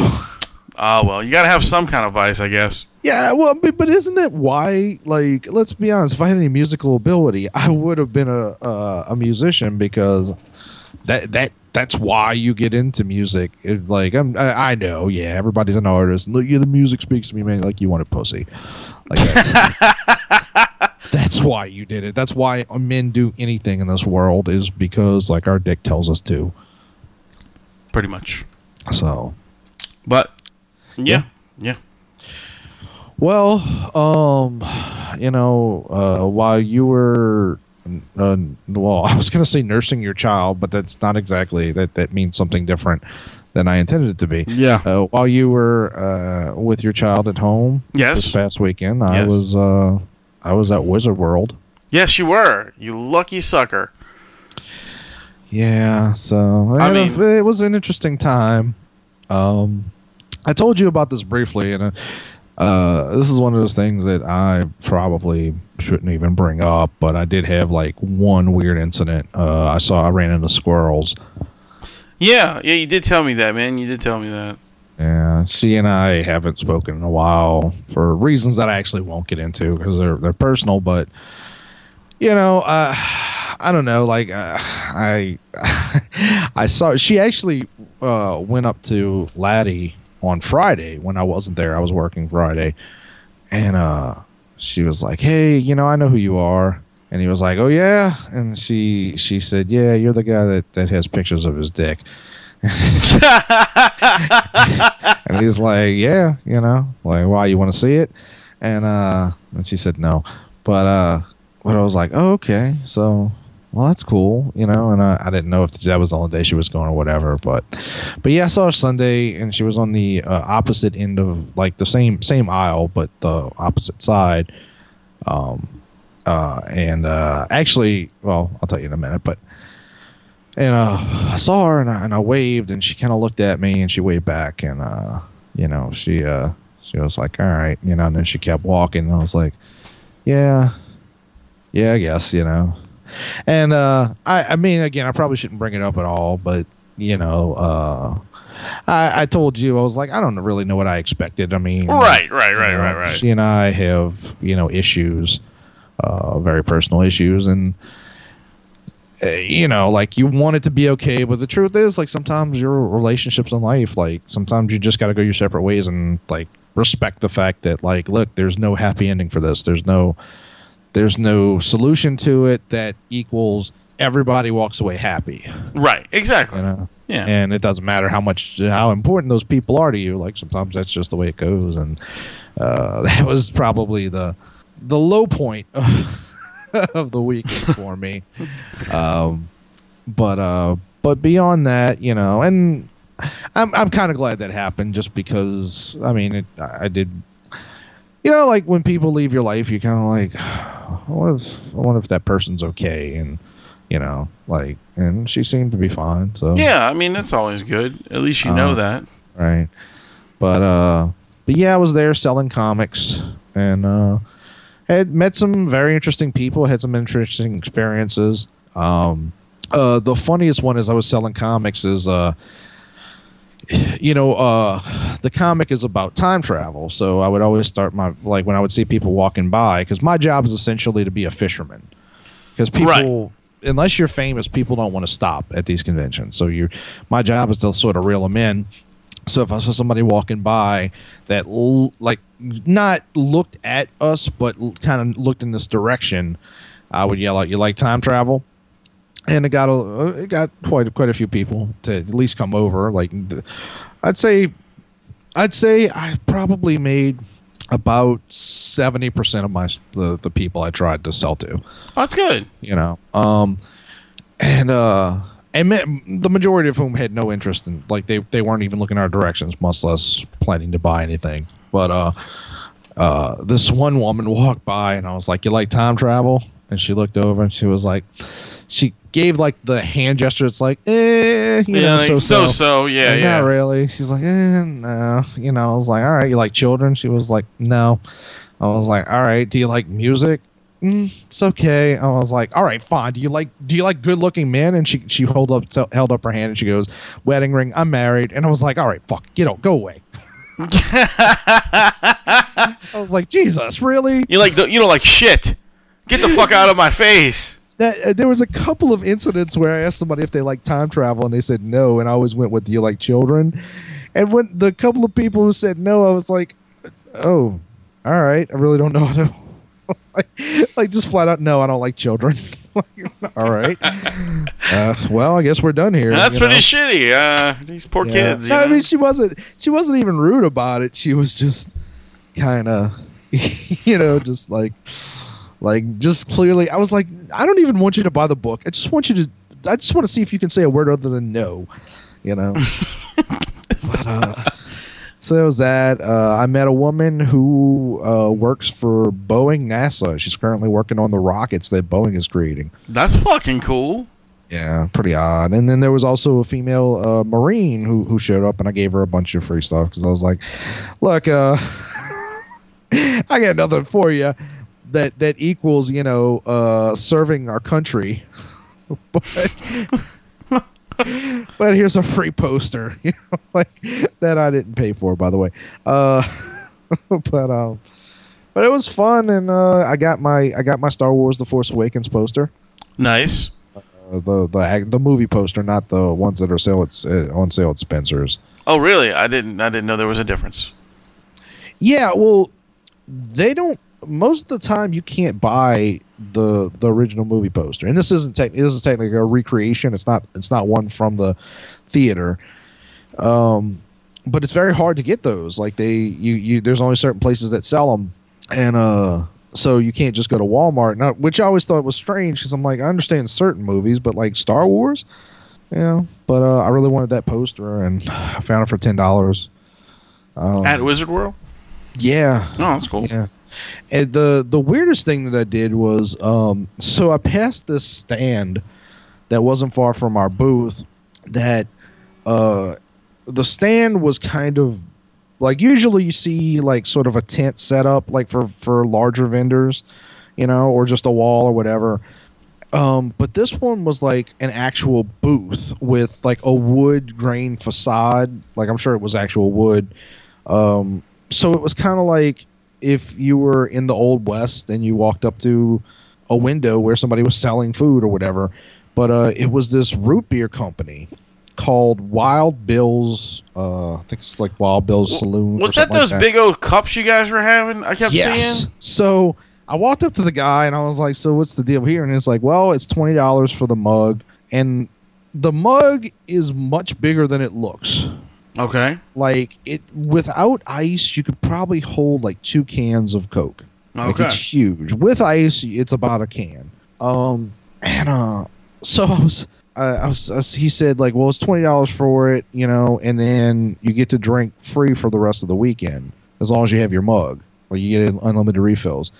Ah, well, you gotta have some kind of vice, I guess. yeah. Well, but, but isn't that why? Like, let's be honest. If I had any musical ability, I would have been a a, a musician because that that that's why you get into music. It, like I'm, I, I know, yeah, everybody's an artist. Look, yeah, the music speaks to me, man. Like you want a pussy. Like that's, that's why you did it. That's why men do anything in this world is because like our dick tells us to. Pretty much. So But yeah, yeah. Well, um, you know, uh, while you were, uh, well, I was going to say nursing your child, but that's not exactly that. That means something different than I intended it to be. Yeah. Uh, while you were uh, with your child at home Yes. this past weekend, I Yes. was uh, I was at Wizard World. Yes, you were. You lucky sucker. Yeah, so I I mean- it was an interesting time. Um, I told you about this briefly, and uh, uh, this is one of those things that I probably shouldn't even bring up, but I did have like one weird incident. Uh, I saw I ran into squirrels. Yeah, yeah, you did tell me that, man. You did tell me that. Yeah, she and I haven't spoken in a while for reasons that I actually won't get into because they're they're personal. But you know, uh, I don't know. Like uh, I I saw she actually uh, went up to Laddie on Friday when I wasn't there. I was working Friday, and uh, she was like, "Hey, you know, I know who you are." And he was like, "Oh yeah," and she she said, "Yeah, you're the guy that that has pictures of his dick." and he's like, "Yeah, you know, like why you want to see it?" And uh, and she said no, but uh, but I was like, "Oh, okay, so well, that's cool, you know." And I, I didn't know if that was the only day she was going or whatever, but but yeah, I saw her Sunday, and she was on the uh, opposite end of like the same same aisle, but the opposite side. Um, uh, and uh, actually, well, I'll tell you in a minute, but and uh, I saw her and I, and I waved and she kind of looked at me and she waved back and uh, you know she uh, she was like all right you know and then she kept walking and I was like yeah yeah I guess you know and uh, I I mean again I probably shouldn't bring it up at all but you know uh, I I told you I was like I don't really know what I expected I mean Right, right, right, you know, right, right. She and I have, you know, issues, uh, very personal issues, and uh, you know, like you want it to be okay, but the truth is, like sometimes your relationships in life, like sometimes you just got to go your separate ways and like respect the fact that, like, look, there's no happy ending for this. There's no, there's no solution to it that equals everybody walks away happy. Right, exactly. You know. Yeah. And it doesn't matter how much how important those people are to you. Like sometimes that's just the way it goes. And uh, that was probably the the low point of the week for me. Um, but uh, but beyond that, you know, and I'm I'm kind of glad that happened just because I mean it, I did. You know, like when people leave your life, you kind of like, I wonder if I wonder if that person's okay, and you know, like, and she seemed to be fine. So Yeah, I mean that's always good. At least you know Uh, that. right but uh but yeah i was there selling comics and uh had met some very interesting people had some interesting experiences um uh the funniest one is i was selling comics is uh you know uh the comic is about time travel so i would always start my like when i would see people walking by because my job is essentially to be a fisherman. Because people unless you're famous people don't want to stop at these conventions. So you my job is to sort of reel them in. So if I saw somebody walking by that l- like not looked at us, but kind of looked in this direction, I would yell out, "You like time travel?" And it got a it got quite quite a few people to at least come over. Like I'd say, I'd say I probably made about seventy percent of my the, the people I tried to sell to. That's good. You know, um, and uh, and the majority of whom had no interest in like they they weren't even looking our directions, much less planning to buy anything. But uh, uh, this one woman walked by, and I was like, "You like time travel?" And she looked over, and she was like, she gave like the hand gesture. It's like, eh, you yeah, know, like, so so so. Yeah, like, yeah. Not really. She's like, eh, no. You know, I was like, all right, you like children? She was like, no. I was like, all right, do you like music? Mm, it's okay. I was like, all right, fine. Do you like do you like good looking men? And she she held up held up her hand and she goes, wedding ring. I'm married. And I was like, all right, fuck, get out, go away. I was like, Jesus, really? You like you don't like shit. Get the fuck out of my face. That uh, there was a couple of incidents where I asked somebody if they like time travel and they said no, and I always went with "Do you like children?" And when the couple of people who said no, I was like, "Oh, all right, I really don't know how to." like, like just flat out, no, I don't like children. Like, all right, uh, well, I guess we're done here. That's pretty know? shitty. Uh, these poor Yeah. kids. No, I mean, she wasn't. She wasn't even rude about it. She was just kind of, you know, just like, like, just clearly. I was like, I don't even want you to buy the book. I just want you to. I just want to see if you can say a word other than no. You know. but, uh, so there was that. Uh, I met a woman who uh, works for Boeing NASA. She's currently working on the rockets that Boeing is creating. That's fucking cool. Yeah, pretty odd. And then there was also a female uh, Marine who who showed up, and I gave her a bunch of free stuff because I was like, "Look, uh, I got nothing for you that that equals you know uh, serving our country." but but here's a free poster, you know, like that I didn't pay for, by the way. Uh, but um, but it was fun, and uh, I got my I got my Star Wars: The Force Awakens poster. Nice. Uh, the the the movie poster, not the ones that are sale at, uh, on sale at Spencer's. Oh, really? I didn't. I didn't know there was a difference. Yeah, well, they don't. Most of the time, you can't buy the the original movie poster, and this isn't tech. This is technically a recreation. It's not. It's not one from the theater. Um, but it's very hard to get those. Like they, you, you. There's only certain places that sell them, and uh, so you can't just go to Walmart. Now, which I always thought was strange because I'm like, I understand certain movies, but like Star Wars, you know. But uh, I really wanted that poster, and I found it for ten dollars. Um, At Wizard World. yeah, No, that's cool. yeah. And the the weirdest thing that I did was um so I passed this stand that wasn't far from our booth that uh the stand was kind of like usually you see like sort of a tent set up like for for larger vendors, you know, or just a wall or whatever. Um, but this one was like an actual booth with like a wood grain facade. Like I'm sure it was actual wood. Um, so it was kind of like if you were in the old west and you walked up to a window where somebody was selling food or whatever. But uh, it was this root beer company called Wild Bill's. Uh, I think it's like Wild Bill's Saloon. Was that something like those big old cups you guys were having? I kept yes. seeing. So I walked up to the guy and I was like, "So what's the deal here?" And it's like, "Well, it's twenty dollars for the mug, and the mug is much bigger than it looks. Okay. Like it without ice, you could probably hold like two cans of Coke. Like Okay. it's huge. With ice, it's about a can. Um, and uh, so I was. Uh, I was, I was- he said like, well, it's twenty dollars for it, you know, and then you get to drink free for the rest of the weekend as long as you have your mug, or you get unlimited refills.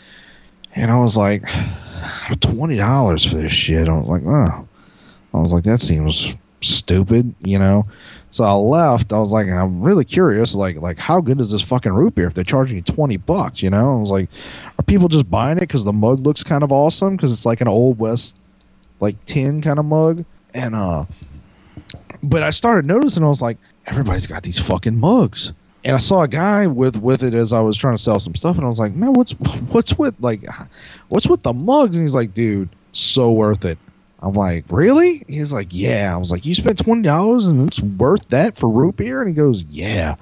And I was like, twenty dollars for this shit. I was like, oh, I was like, that seems stupid, you know. So I left. I was like, I'm really curious, like, like how good is this fucking root beer if they're charging you twenty bucks? You know, I was like, are people just buying it because the mug looks kind of awesome because it's like an old west, like tin kind of mug, and uh, but I started noticing I was like, everybody's got these fucking mugs. And I saw a guy with with it as I was trying to sell some stuff, and I was like, "Man, what's what's with like, what's with the mugs?" And he's like, "Dude, so worth it." I'm like, "Really?" He's like, "Yeah." I was like, "You spent twenty dollars and it's worth that for root beer?" And he goes, "Yeah."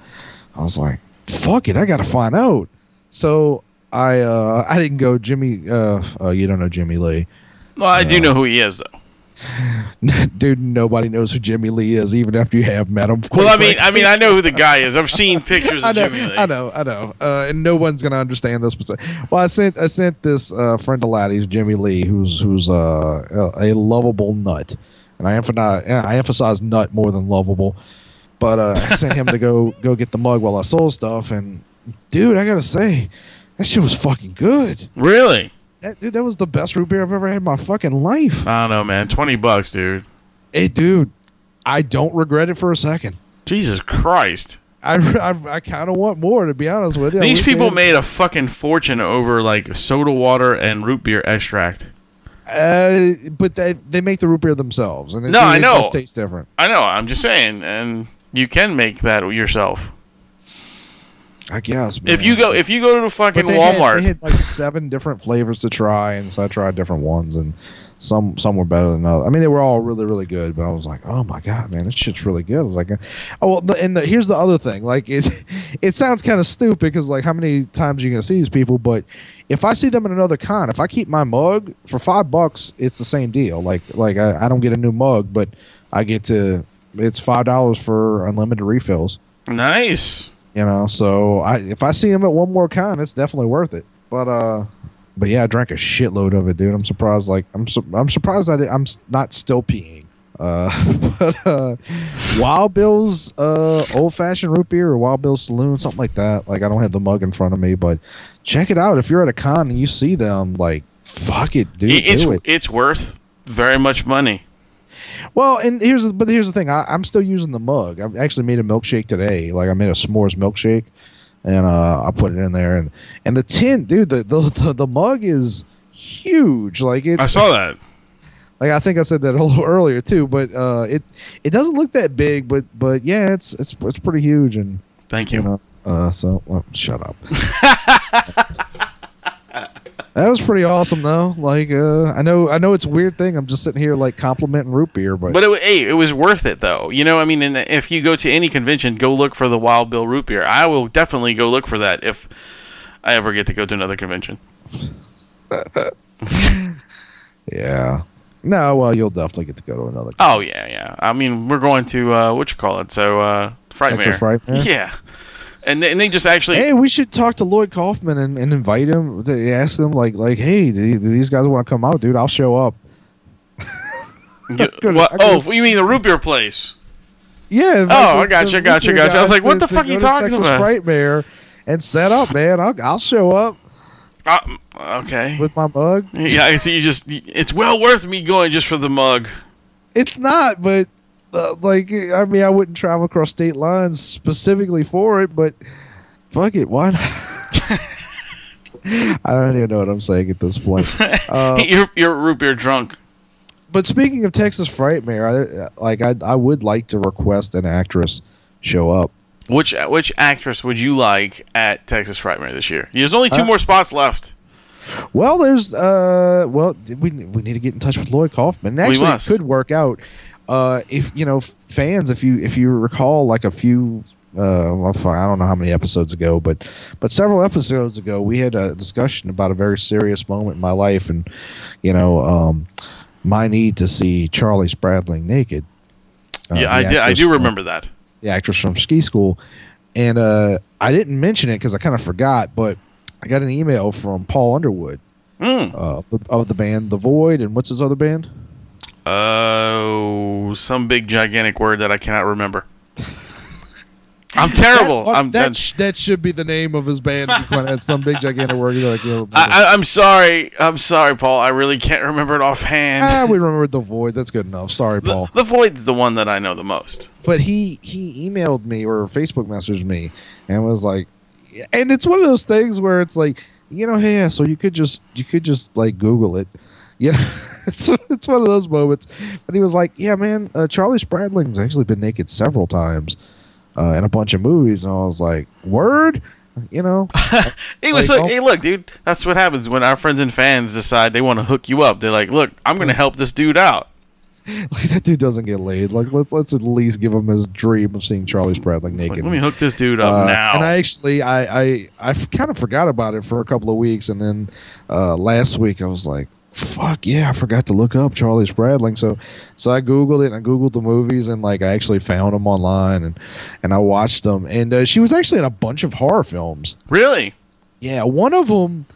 I was like, "Fuck it, I got to find out." So I uh I didn't go Jimmy. Uh, uh you don't know Jimmy Lee. Well, I do know who he is, though. Dude, nobody knows who Jimmy Lee is, even after you have met him. Well, I mean, I mean, I know who the guy is. I've seen pictures of know, Jimmy Lee. I know, I know, uh, and no one's gonna understand this. But well, I sent I sent this uh, friend of Laddie's, Jimmy Lee, who's who's uh, a, a lovable nut, and I emphasize I emphasize nut more than lovable. But uh, I sent him to go go get the mug while I sold stuff, and dude, I gotta say, that shit was fucking good. Really? That, dude, that was the best root beer I've ever had in my fucking life. I don't know, man. Twenty bucks, dude. Hey, dude, I don't regret it for a second. Jesus Christ. I, I, I kind of want more, to be honest with you. These people made a fucking fortune over like soda water and root beer extract. Uh, but they they make the root beer themselves, and it, No, I it know. does taste different. I know. I'm just saying, and you can make that yourself. I guess. If you go, if you go to the But fucking they had- Walmart, they had like seven different flavors to try, and so I tried different ones, and some some were better than others. I mean, they were all really really good, but I was like, oh my god, man, this shit's really good. I was like, uh, oh, well, the, and the, here's the other thing, like it it sounds kind of stupid because like how many times are you gonna see these people, but if I see them in another con, if I keep my mug for five bucks, it's the same deal. Like like I, I don't get a new mug, but I get to it's five dollars for unlimited refills. nice. You know, so I if I see him at one more con, it's definitely worth it. But uh, but yeah, I drank a shitload of it, dude. I'm surprised. Like I'm su- I'm surprised that I'm s- not still peeing. Uh, but uh, Wild Bill's uh old fashioned root beer or Wild Bill's Saloon, something like that. Like I don't have the mug in front of me, but check it out if you're at a con and you see them. Like fuck it, dude, It- it's it. it's worth very much money. Well, and here's the, but here's the thing. I, I'm still using the mug. I actually made a milkshake today. Like I made a s'mores milkshake, and uh, I put it in there. And and the tin, dude, the the, the, the mug is huge. Like it. I saw that. like I think I said that a little earlier too. But uh, it it doesn't look that big, but but yeah, it's it's it's pretty huge. And Thank you you. know, uh, so well, shut up. That was pretty awesome, though. Like, uh, I know, I know, it's a weird thing. I'm just sitting here like complimenting root beer, but, But it, hey, it was worth it though. You know, I mean, and if you go to any convention, go look for the Wild Bill root beer. I will definitely go look for that if I ever get to go to another convention. Yeah. No, well, you'll definitely get to go to another. Oh yeah, yeah. I mean, we're going to uh, what you call it? So uh, Frightmare. Frightmare? Yeah, and they, and they just actually. Hey, we should talk to Lloyd Kaufman and, and invite him. They ask them like, like, hey, do, do these guys want to come out, dude? I'll show up. get- Good. what, I oh, you mean the root beer place? Yeah. Oh, the- I gotcha, the gotcha, root beer gotcha. I was like, what the to fuck are you talking Texas about? Frightmare and set up, man. I'll, I'll show up Uh, okay. with my mug. Yeah, I see. You just. It's well worth me going just for the mug. It's not, but like, I mean, I wouldn't travel across state lines specifically for it, but fuck it, why not? I don't even know what I'm saying at this point. Uh, you're you're root beer drunk. but speaking of Texas Frightmare, I, like, I, I would like to request an actress show up. Which which actress would you like at Texas Frightmare this year? There's only two Uh, more spots left. Well, there's uh, well, we we need to get in touch with Lloyd Kaufman. Actually, it could work out. Uh, if you know fans, if you if you recall, like a few, uh, well, I don't know how many episodes ago, but but several episodes ago, we had a discussion about a very serious moment in my life, and you know, um, my need to see Charlie Spradling naked. Uh, yeah, I did. I do from- remember that. the actress from Ski School, and uh, I didn't mention it because I kind of forgot, but I got an email from Paul Underwood Mm. uh, of the band The Void, and what's his other band? Oh, some big gigantic word that I cannot remember. I'm terrible. That, I'm. that, sh- that should be the name of his band. if you had some big gigantic word. Like, I, I'm sorry. I'm sorry, Paul. I really can't remember it offhand. ah, we remembered The Void. That's good enough. Sorry, the, Paul. the void's the one that I know the most. But he he emailed me or Facebook messaged me and was like, and it's one of those things where it's like, you know, hey, yeah, so you could just you could just like Google it, you know. it's it's one of those moments. But he was like, yeah, man, uh, Charlie Spradling's actually been naked several times uh, in a bunch of movies, and I was like, word, you know. He was Like, hey, look, dude. That's what happens when our friends and fans decide they want to hook you up. They're like, look, I'm going to help this dude out. like that dude doesn't get laid. Like let's let's at least give him his dream of seeing Charlie Spradling It's like, naked. let me hook this dude up Uh, now. And I actually, I, I, I kind of forgot about it for a couple of weeks, and then uh, last week I was like, fuck yeah, I forgot to look up Charlie Spradling. So, so I googled it and I googled the movies and like I actually found them online and and I watched them. And uh, she was actually in a bunch of horror films. Really? Yeah, one of them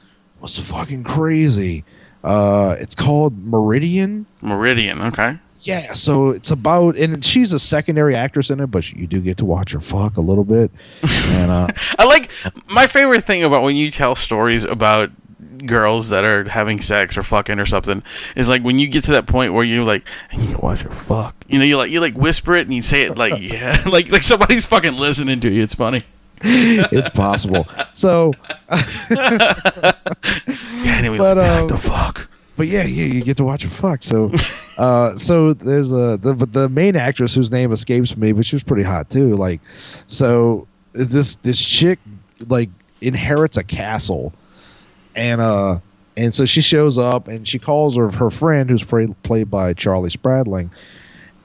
was fucking crazy. Uh, it's called Meridian. Meridian. Okay. Yeah, so it's about, and she's a secondary actress in it, but you do get to watch her fuck a little bit. And uh, I like my favorite thing about when you tell stories about girls that are having sex or fucking or something is like when you get to that point where you're like, and you can watch her fuck. You know, you like you like whisper it and you say it like yeah, like like somebody's fucking listening to you. It's funny. it's possible. So, Yeah, anyway, But, like, um, the fuck. but yeah, yeah, you get to watch her fuck. So, uh, so there's a the but the main actress whose name escapes me, but she was pretty hot too. Like, so this this chick like inherits a castle, and uh, and so she shows up and she calls her her friend who's played played by Charlie Spradling,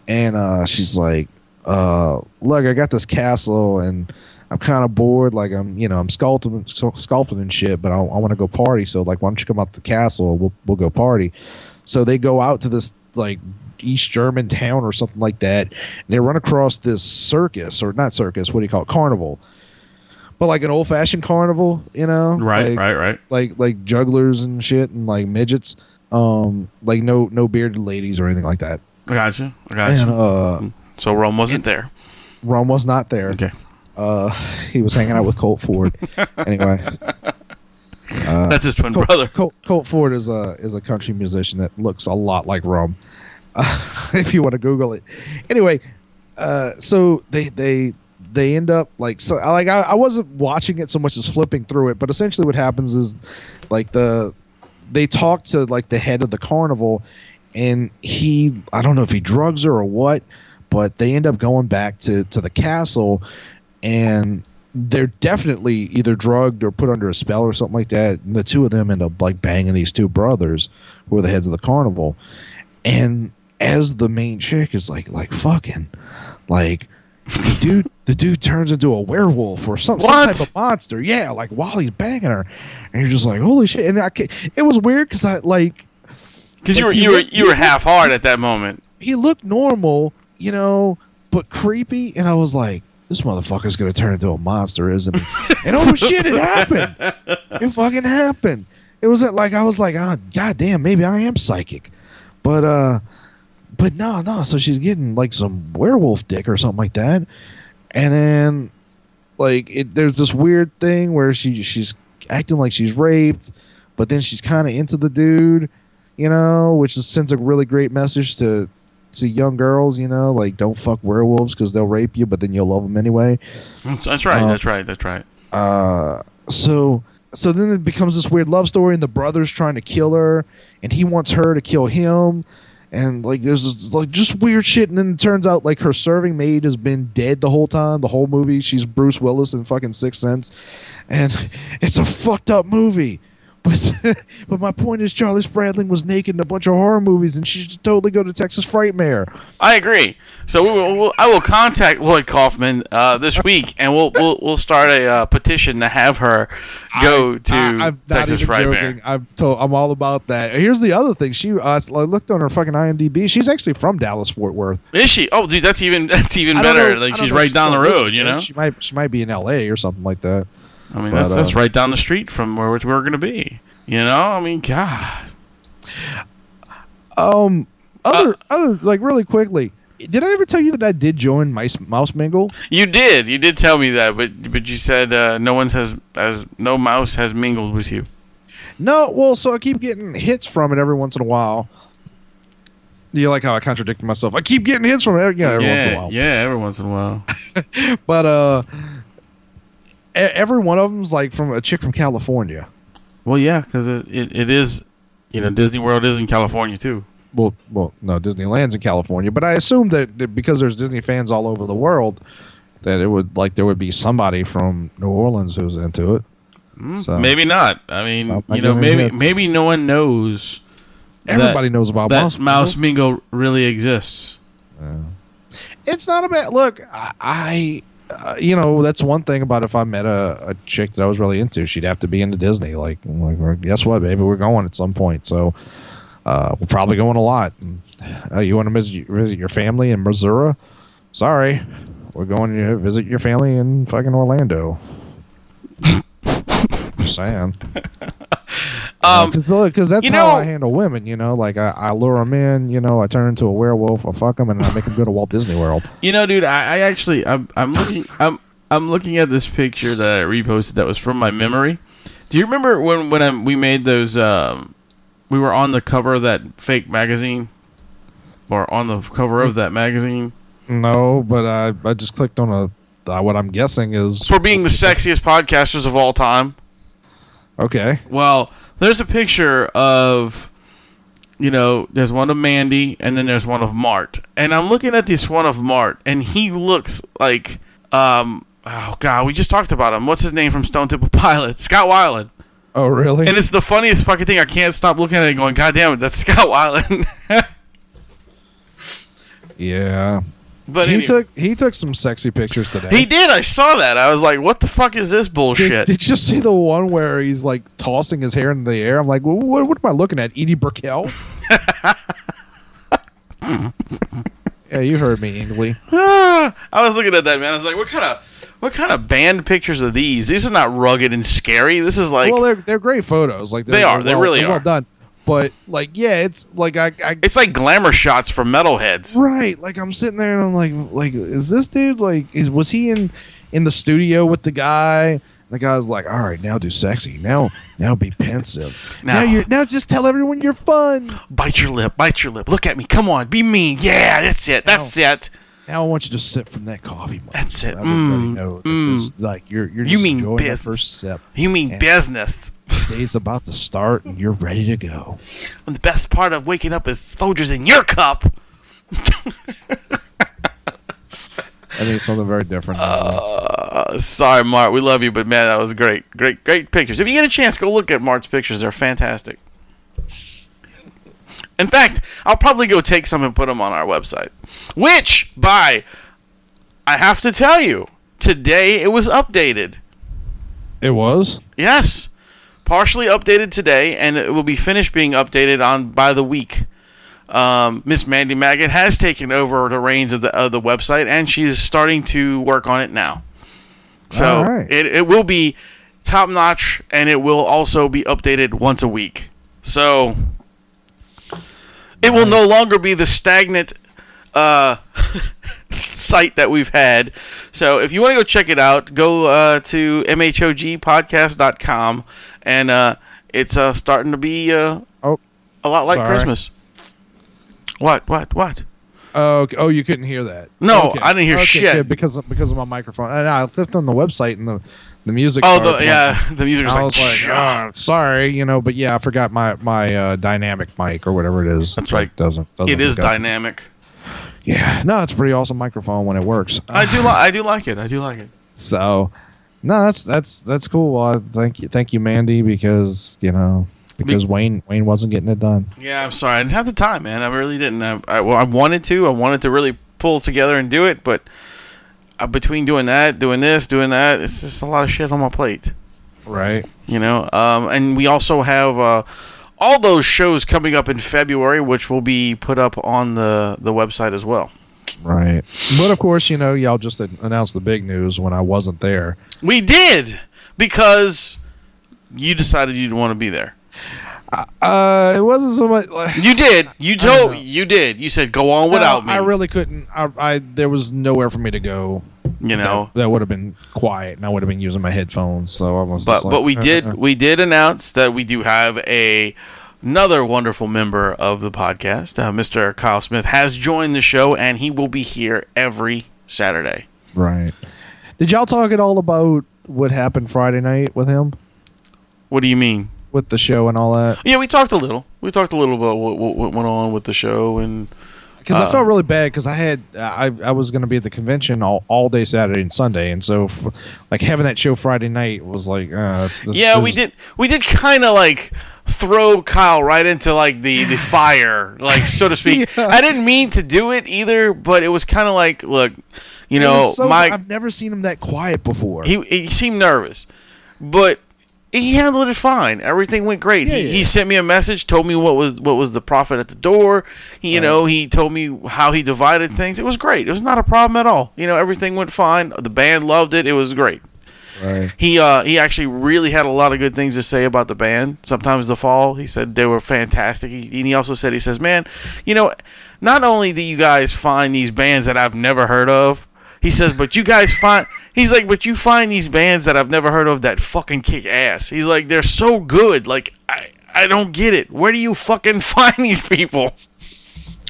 and uh, she's like, uh, look, I got this castle and. I'm kind of bored. Like I'm, you know, I'm sculpting, sculpting and shit. But I, I want to go party. So like, why don't you come out to the castle? We'll we'll go party. So they go out to this like East German town or something like that, and they run across this circus or not circus. What do you call it? Carnival. But like an old fashioned carnival, you know, Right, Like- right, right. like like jugglers and shit and like midgets. Um, like no no bearded ladies or anything like that. I gotcha. I gotcha. And uh, so Rome wasn't there. Rome was not there. Okay. Uh, he was hanging out with Colt Ford. anyway, That's his twin Colt, brother. Colt, Colt Ford is a is a country musician that looks a lot like Rome. Uh, if you want to Google it, anyway. Uh, so they they they end up like so like I, I wasn't watching it so much as flipping through it, but essentially what happens is like the they talk to like the head of the carnival, and he I don't know if he drugs her or what, but they end up going back to to the castle, and they're definitely either drugged or put under a spell or something like that. And the two of them end up like banging these two brothers who are the heads of the carnival. And as the main chick is like like fucking like the dude the dude turns into a werewolf or some, some type of monster. Yeah, like while he's banging her. And you're just like, holy shit. And I it was weird because I like Because you were Like, you were you were half hard at that moment. he looked normal, you know, but creepy. And I was like, this motherfucker's gonna turn into a monster, isn't he? and oh shit, it happened. It fucking happened. It was like I was like, oh god damn, maybe I am psychic. But uh but no, no, so she's getting like some werewolf dick or something like that. And then like it there's this weird thing where she she's acting like she's raped, but then she's kinda into the dude, you know, which is, sends a really great message to to young girls, you know, like don't fuck werewolves because they'll rape you, but then you'll love them anyway. That's, that's right. Uh, that's right. That's right. Uh, so so then it becomes this weird love story, and the brother's trying to kill her, and he wants her to kill him, and like there's like just weird shit, and then it turns out like her serving maid has been dead the whole time, the whole movie. She's Bruce Willis in fucking Sixth Sense, and it's a fucked up movie. But but my point is, Charlie Spradling was naked in a bunch of horror movies, and she should totally go to Texas Frightmare. I agree. So we will, we'll, I will contact Lloyd Kaufman uh, this week, and we'll we'll we'll start a uh, petition to have her go I- to I- I'm Texas Frightmare. I'm told, I'm all about that. Here's the other thing. She uh, I looked on her fucking IMDb. She's actually from Dallas Fort Worth. Is she? Oh, dude, that's even that's even better. know- like she's right down the road. You know. she might she might be in L.A. or something like that. I mean, but, that's that's uh, right down the street from where we're going to be. You know. I mean, God. Um, other Uh, other like really quickly. Did I ever tell you that I did join Mice Mouse Mingle? You did. You did tell me that, but but you said uh, no one's has as no mouse has mingled with you. No, well, so I keep getting hits from it every once in a while. Do you like how I contradicted myself? I keep getting hits from it, you know, every yeah, once in a while. yeah, every once in a while. But uh, every one of them's like from a chick from California. well, yeah, because it, it, it is, you know, Disney World is in California too. Well, well, no, Disneyland's in California, but I assume that, that because there's Disney fans all over the world, that it would like there would be somebody from New Orleans who's into it. Mm, so Maybe not. I mean, you know, maybe maybe no one knows everybody that, knows about that Mouse. Mouse Mingle really exists. It's not a bad look. I, I uh, you know, that's one thing about if I met a, a chick that I was really into, she'd have to be into Disney. Like, like, guess what, baby, we're going at some point. So, Uh, we're probably going a lot. Uh, you want to visit, visit your family in Missouri? Sorry, we're going to visit your family in fucking Orlando. Just saying. Um, Because that's you how I handle women, you know. Like I, I lure them in, you know. I turn into a werewolf, I fuck them, and I make them go to Walt Disney World. You know, dude, I, I actually I'm I'm looking I'm I'm looking at this picture that I reposted that was from my memory. Do you remember when when I, we made those? Um, we were on the cover of that fake magazine, or on the cover of that magazine No, but I, I just clicked on a. Uh, what I'm guessing is for being the sexiest podcasters of all time. okay. Well, there's a picture of, you know, there's one of Mandy and then there's one of Mart. And I'm looking at this one of Mart, and he looks like, um, oh god, we just talked about him. What's his name from Stone Temple Pilots? Scott Weiland. Oh, really? And it's the funniest fucking thing. I can't stop looking at it, and going, God damn it, that's Scott Weiland. yeah. But he anyway, took he took some sexy pictures today. he did. I saw that. I was like, what the fuck is this bullshit? did you just see the one where he's like tossing his hair in the air? I'm like, what, what, what am I looking at? Edie Brickell? yeah, you heard me, Ingley. I was looking at that man. I was like, what kind of what kind of band pictures are these? These are not rugged and scary. This is like well, they're they're great photos. Like They are. well- really they're are. well done. But like, yeah, it's like I, I it's like glamour shots for metalheads. right. Like I'm sitting there and I'm like, like, is this dude like is was he in in the studio with the guy? The guy's like, all right, now do sexy. Now, now be pensive. Now- now you're now just tell everyone you're fun. Bite your lip, bite your lip. Look at me. Come on, be mean. Yeah, that's it. That's it. Now I want you to sip from that coffee. mug That's so it. Everybody Mm, knows that mm. this- like you're you're You mean business. first sip. You mean Yeah. business. Day's about to start and you're ready to go. And the best part of waking up is Folgers in your cup. I mean, something very different. Uh, sorry, Mart. We love you, but man, that was great. Great, great pictures. If you get a chance, go look at Mart's pictures. They're fantastic. In fact, I'll probably go take some and put them on our website. Which, by, I have to tell you, today it was updated. it was. Yes, partially updated today, and it will be finished being updated on by the week. Um, Miss Mandy Maggot has taken over the reins of the of the website, and she's starting to work on it now. So right. it, it will be top notch, and it will also be updated once a week. So it will no longer be the stagnant uh, site that we've had. So if you want to go check it out, go uh, to mhogpodcast.com, and uh, it's uh, starting to be uh, Oh, a lot like Sorry. Christmas. What? What? What? oh, okay. oh, you couldn't hear that. No, Okay. I didn't hear Okay, shit. because of, because of my microphone. And I clicked on the website and the the music. Oh, the yeah, the music was I like. was like. "Oh, sorry, you know, but yeah, I forgot my my uh, dynamic mic or whatever it is. That's It right. Doesn't, doesn't it is dynamic. Yeah, no, it's a pretty awesome microphone when it works. I do like. I do like it. I do like it. So, no, that's that's that's cool. Well, thank you, thank you, Mandy, because you know because Wayne Wayne wasn't getting it done. Yeah, I'm sorry. I didn't have the time, man. I really didn't. I, I, well, I wanted to. I wanted to really pull together and do it, but uh, between doing that, doing this, doing that, it's just a lot of shit on my plate. Right. You know. Um, and we also have uh, all those shows coming up in February, which will be put up on the the website as well. Right. But of course, you know, y'all just announced the big news when I wasn't there. We did because you decided you didn't want to be there. Uh, it wasn't so much. Like, You did. You told. You did. You said go on without No, me. I really couldn't. I, I there was nowhere for me to go. You know. that, that would have been quiet, and I would have been using my headphones. So I was. but like, but we uh, did uh, we did announce that we do have a another wonderful member of the podcast, uh, Mr. Kyle Smith, has joined the show, and he will be here every Saturday. Right. Did y'all talk at all about what happened Friday night with him, What do you mean? with the show and all that? Yeah, we talked a little. We talked a little about what, what went on with the show, and Because Uh, I felt really bad because I had I I was going to be at the convention all, all day Saturday and Sunday, and so f like having that show Friday night was like, uh, that's, this, yeah, we did we did kind of like throw Kyle right into like the the fire, like so to speak. Yeah. I didn't mean to do it either, but it was kind of like, look, you know, so- my I've never seen him that quiet before. he he seemed nervous, but he handled it fine. Everything went great. Yeah, he, yeah. he sent me a message, told me what was what was the profit at the door. He, you know, he told me how he divided things. It was great. It was not a problem at all. You know, everything went fine. The band loved it. It was great. Right. He uh, he actually really had a lot of good things to say about the band. Sometimes the fall, he said they were fantastic. He, and he also said he says, "Man, you know, not only do you guys find these bands that I've never heard of, he says, but you guys find he's like, but you find these bands that I've never heard of that fucking kick ass. He's like, they're so good. Like I I don't get it. Where do you fucking find these people?"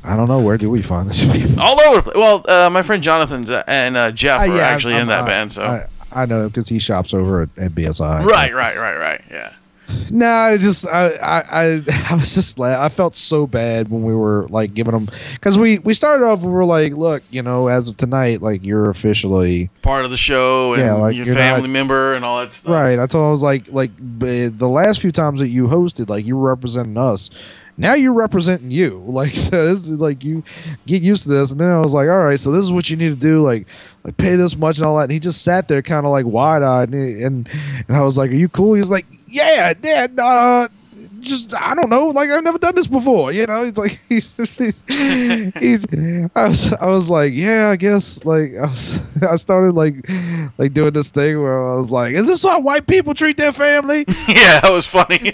I don't know where do we find this people. All over. the Well, uh, my friend Jonathan's uh, and uh, Jeff Uh, are actually I'm- in that I- band. So I, I know because he shops over at, at BSI. right, right, right, right. Yeah. No, it's just I, I I was just la- I felt so bad when we were like giving them because we we started off we were like look you know as of tonight like you're officially part of the show and Yeah, like, your family not- member and all that stuff. right. I told I was like like the last few times that you hosted like you were representing us. Now you're representing you. Like so this is like you get used to this. And then I was like, all right, so this is what you need to do. Like like pay this much and all that. And he just sat there kind of like wide eyed and, and and I was like, are you cool? He's like, yeah, yeah, uh, just I don't know, like I've never done this before, you know. He's like, he's, he's, I was, I was like, yeah, I guess, like I was, I started like, like doing this thing where I was like, is this how white people treat their family? Yeah, that was funny.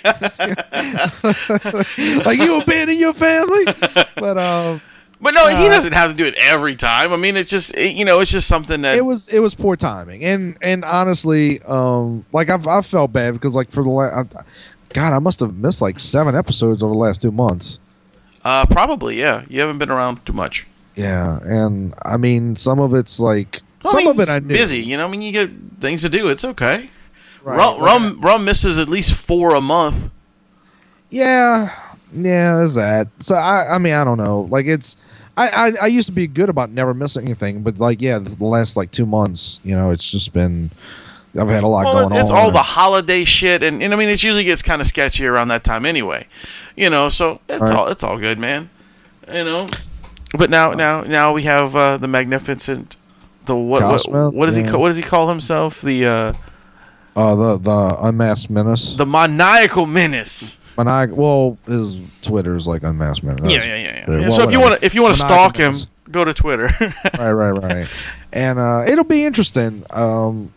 like you abandon your family? But um, but no, he Uh, doesn't have to do it every time. I mean, it's just it, you know, it's just something that it was, it was poor timing, and and honestly, um, like I've, I felt bad because like for the last, God, I must have missed like seven episodes over the last two months. uh, probably yeah. You haven't been around too much. Yeah, and I mean, some of it's like Well, some I mean, of it it's I knew. busy. You know, I mean, you get things to do. It's okay. Right, Rum, like- Rum Rum misses at least four a month. Yeah, yeah, there's that. So I, I mean, I don't know. Like it's, I, I, I used to be good about never missing anything, but like, yeah, the last like two months, you know, it's just been, I've had a lot Well, going it's on. It's all the holiday shit, and, and I mean, it usually gets kind of sketchy around that time anyway. You know, so it's Right. all it's all good, man. You know, but now now now we have uh, the magnificent. The what what, what does he Yeah. what does he call himself? The uh, uh, the the unmasked menace. the maniacal menace. Maniac. Well, his Twitter is like unmasked menace. Yeah, yeah, yeah. yeah. Well, so if you want to if you want to stalk him, go to Twitter. right, right, right. And uh, it'll be interesting. Um,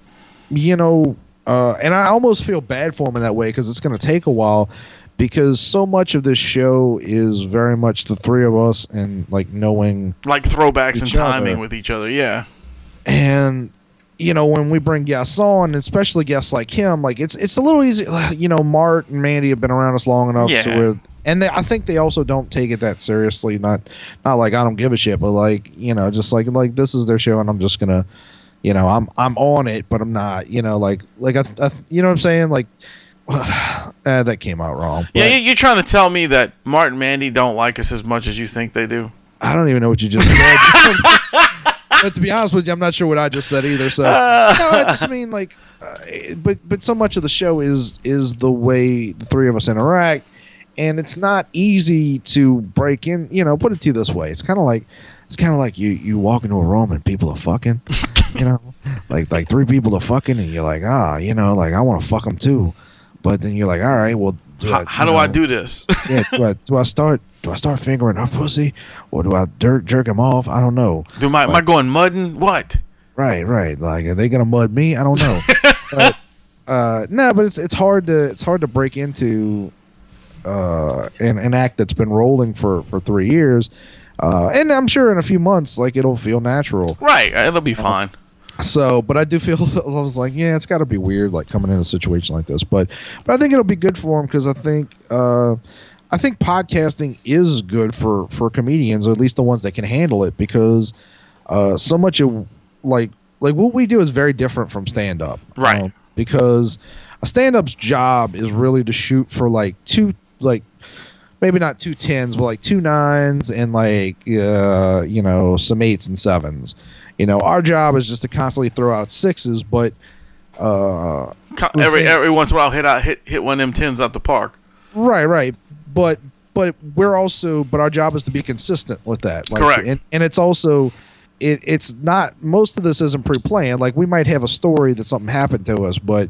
you know, uh, and I almost feel bad for him in that way because it's going to take a while because so much of this show is very much the three of us and like knowing like throwbacks and timing other. with each other. Yeah. and you know when we bring guests on especially guests like him like it's it's a little easy you know mart and mandy have been around us long enough Yeah. so with and they, i think they also don't take it that seriously not not like i don't give a shit but like you know just like like this is their show and i'm just gonna you know i'm i'm on it but i'm not you know like like I, I you know what i'm saying like uh, that came out wrong Yeah, you're trying to tell me that Martin and Mandy don't like us as much as you think they do. I don't even know what you just said. but to be honest with you, I'm not sure what I just said either. So no, I just mean like, uh, but but so much of the show is is the way the three of us interact, and it's not easy to break in. You know, put it to you this way: it's kind of like it's kind of like you you walk into a room and people are fucking. You know, like like three people are fucking, and you're like, ah, you know, like I want to fuck them too. But then you're like, all right, well, do How, I- how do I do this? yeah, do I, do I start do I start fingering her pussy or do I jerk jerk him off? I don't know. do my am I going mudding? What? Right, right. Like are they gonna mud me? I don't know. but, uh, no, but it's it's hard to it's hard to break into uh, an, an act that's been rolling for for three years. Uh, and I'm sure in a few months, like it'll feel natural. Right, it'll be fine. So, but I do feel I was like, yeah, it's got to be weird, like coming in a situation like this. But, but I think it'll be good for him because I think, uh, I think podcasting is good for for comedians, or at least the ones that can handle it, because uh, so much of like like what we do is very different from stand up, Right. because a stand up's job is really to shoot for like two like maybe not two tens, but like two nines and like uh, you know some eights and sevens. You know, our job is just to constantly throw out sixes, but uh, Every thing- every once in a while, hit out hit hit one of them tens out the park. right, right. But but we're also but our job is to be consistent with that. Like, Correct. And, and it's also it, it's not most of this isn't pre-planned. Like we might have a story that something happened to us, but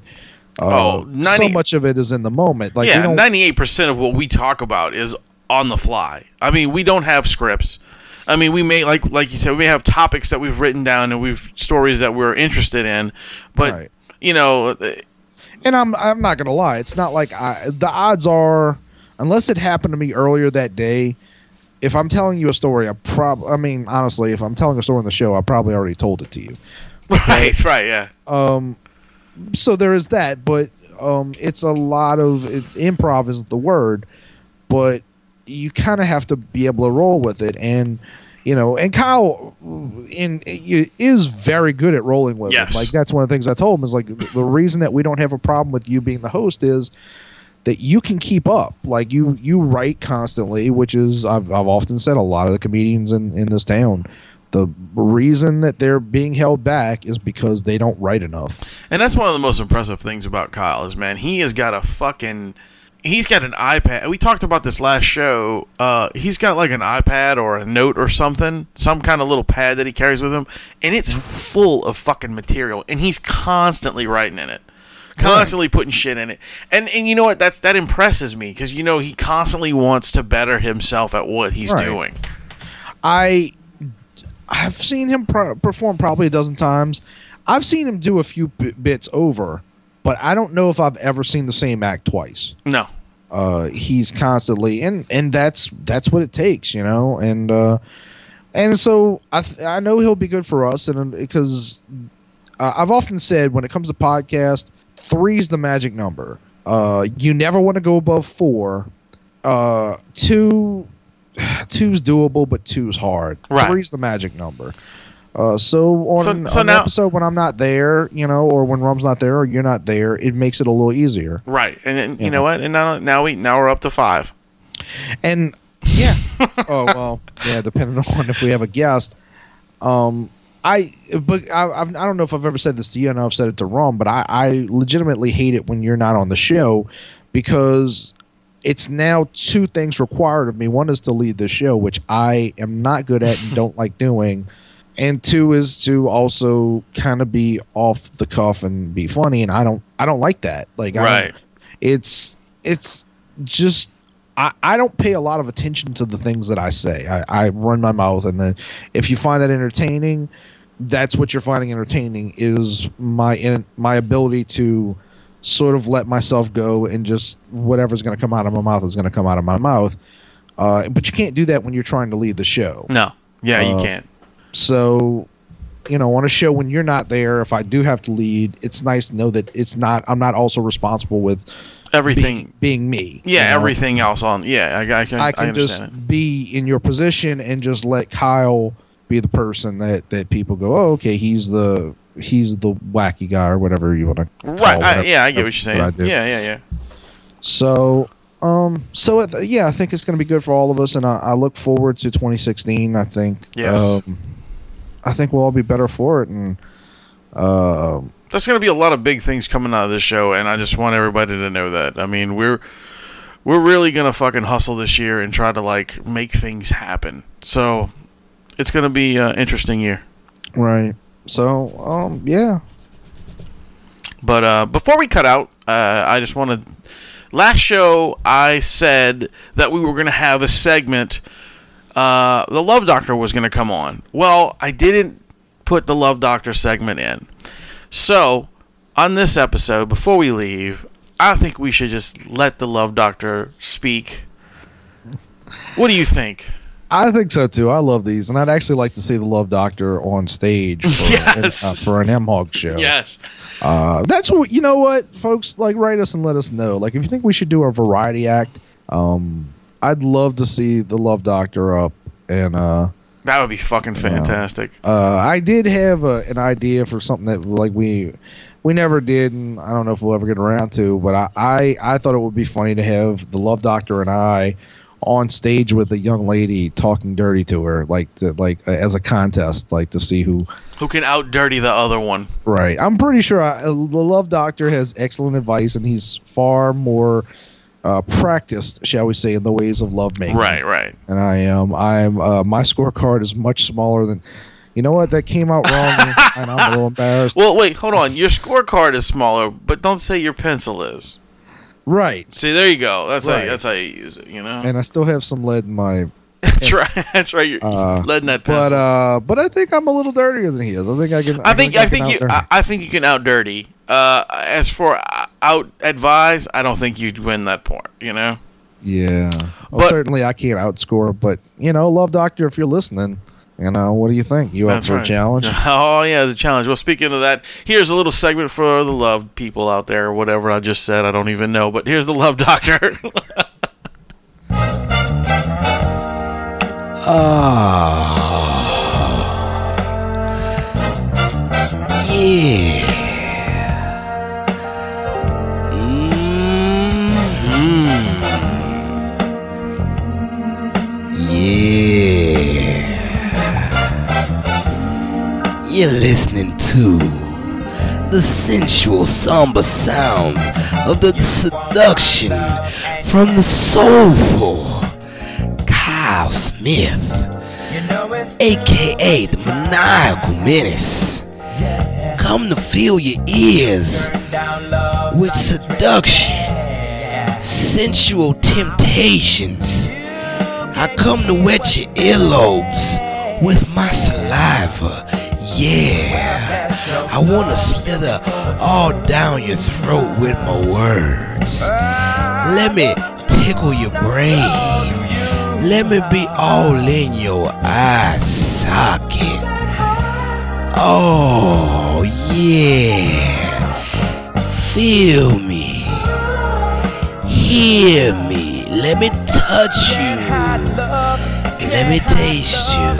Uh, Oh, 90 so much of it is in the moment. Like yeah, ninety-eight percent of what we talk about is on the fly. I mean, we don't have scripts. I mean, we may like like you said, we may have topics that we've written down and we've stories that we're interested in, but Right. you know, and I'm I'm not gonna lie, it's not like I the odds are unless it happened to me earlier that day. If I'm telling you a story, I prob I mean honestly, if I'm telling a story on the show, I probably already told it to you. right, right, yeah, Um, so there is that, but um, it's a lot of it's, improv is the word, but you kind of have to be able to roll with it, and you know, and Kyle in is very good at rolling with Yes. it. Like that's one of the things I told him is like the, the reason that we don't have a problem with you being the host is that you can keep up. Like you you write constantly, which is I've I've often said a lot of the comedians in in this town. The reason that they're being held back is because they don't write enough. and that's one of the most impressive things about Kyle is man, he has got a fucking. He's got an iPad. We talked about this last show. Uh, he's got like an iPad or a note or something, some kind of little pad that he carries with him, and it's full of fucking material. And he's constantly writing in it, constantly putting shit in it. And and you know what? That's that impresses me because you know he constantly wants to better himself at what he's Right. doing. I I've seen him pro- perform probably a dozen times. I've seen him do a few b- bits over, but I don't know if I've ever seen the same act twice. No, Uh, he's constantly and and that's that's what it takes, you know. And uh, and so I th- I know he'll be good for us, and because uh, I've often said when it comes to podcast, three is the magic number. Uh, you never want to go above four. Uh, two, two's doable, but two's hard. Right. Three's the magic number. Uh, so on, So- an- so on now- an episode when I'm not there, you know, or when Rum's not there, or you're not there, it makes it a little easier. right. And then you Yeah. know what? And now now we now we're up to five. And yeah. oh well, yeah. Depending on if we have a guest. Um, I but I I've, I don't know if I've ever said this to you. I know I've said it to Ron, but I I legitimately hate it when you're not on the show because it's now two things required of me. One is to lead the show, which I am not good at and don't like doing. And two is to also kind of be off the cuff and be funny, and I don't, I don't like that. Like, I Right. it's it's just I, I don't pay a lot of attention to the things that I say. I, I run my mouth, and then if you find that entertaining, that's what you're finding entertaining is my in, my ability to sort of let myself go and just whatever's going to come out of my mouth is going to come out of my mouth. Uh, but you can't do that when you're trying to lead the show. No. Yeah, you Uh, can't. So, you know, on a show when you're not there, if I do have to lead, it's nice to know that it's not. I'm not also responsible with Everything. being, being me. yeah, you know? everything else on. Yeah, I, I can. I, I can understand just be in your position and just let Kyle be the person that that people go, oh, okay, he's the he's the wacky guy or whatever you want to. it. Right. I, yeah, I get what you're saying. Yeah, yeah, yeah. So, um, so it, yeah, I think it's going to be good for all of us, and I, I look forward to 2016. I think, Yes. um, I think we'll all be better for it, and uh, There's going to be a lot of big things coming out of this show, and I just want everybody to know that. I mean, we're we're really going to fucking hustle this year and try to like make things happen. So it's going to be an interesting year. right. So, um, yeah, But uh, before we cut out, uh, I just want to. Last show, I said that we were going to have a segment. Uh, the Love Doctor was going to come on. Well, I didn't put the Love Doctor segment in. So, on this episode, before we leave, I think we should just let the Love Doctor speak. What do you think? I think so too. I love these, and I'd actually like to see the Love Doctor on stage for, Yes. uh, for an M Hog show. Yes. Uh, that's what you know. What folks like, write us and let us know. Like, if you think we should do a variety act, um, I'd love to see the Love Doctor up. And uh, That would be fucking fantastic. uh, I did have a, an idea for something that like we we never did, and I don't know if we'll ever get around to. But I I, I thought it would be funny to have the Love Doctor and I on stage with a young lady talking dirty to her, like to, like uh, as a contest, like to see who Who can out dirty the other one? Right. I'm pretty sure I, the Love Doctor has excellent advice, and he's far more uh, practiced, shall we say, in the ways of love making. Right, right. And I am. I'm. Uh, my scorecard is much smaller than You know what? That came out wrong, and I'm a little embarrassed. Well, wait, hold on. Your scorecard is smaller, but don't say your pencil is. right. See, there you go. That's how that's how you use it. You know. And I still have some lead in my. that's right. That's right. You're Uh, letting that pencil. But uh, but I think I'm a little dirtier than he is. I think I can. I think I can think you I. I think you can out dirty. Uh, as for out advise, I don't think you'd win that part. You know. Yeah. Well, But- certainly I can't outscore, but you know, love doctor, if you're listening, you know, what do you think? You up for right. a challenge? Oh yeah, it's a challenge. Well, speaking of that, here's a little segment for the love people out there, or whatever I just said. I don't even know, but here's the love doctor. Yeah. Mhm. Yeah. You're listening to the sensual samba sounds of the seduction from the soulful Kyle Smith, aka the maniacal menace. Come to fill your ears with seduction, sensual temptations. I come to wet your earlobes with my saliva. Yeah, I want to slither all down your throat with my words. Let me tickle your brain. Let me be all in your eye socket. Oh, yeah. Feel me. Hear me. Let me touch you. Let me taste you.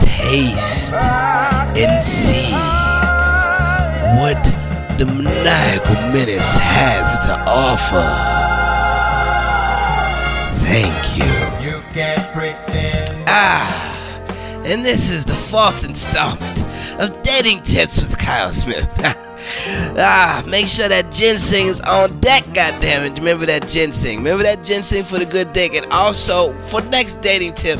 Taste and see what the maniacal menace has to offer. Thank you. You can't pretend. Ah, and this is the fourth installment of Dating Tips with Kyle Smith. ah, make sure that ginseng is on deck, goddammit. Remember that ginseng. Remember that ginseng for the good dick. And also, for next dating tip,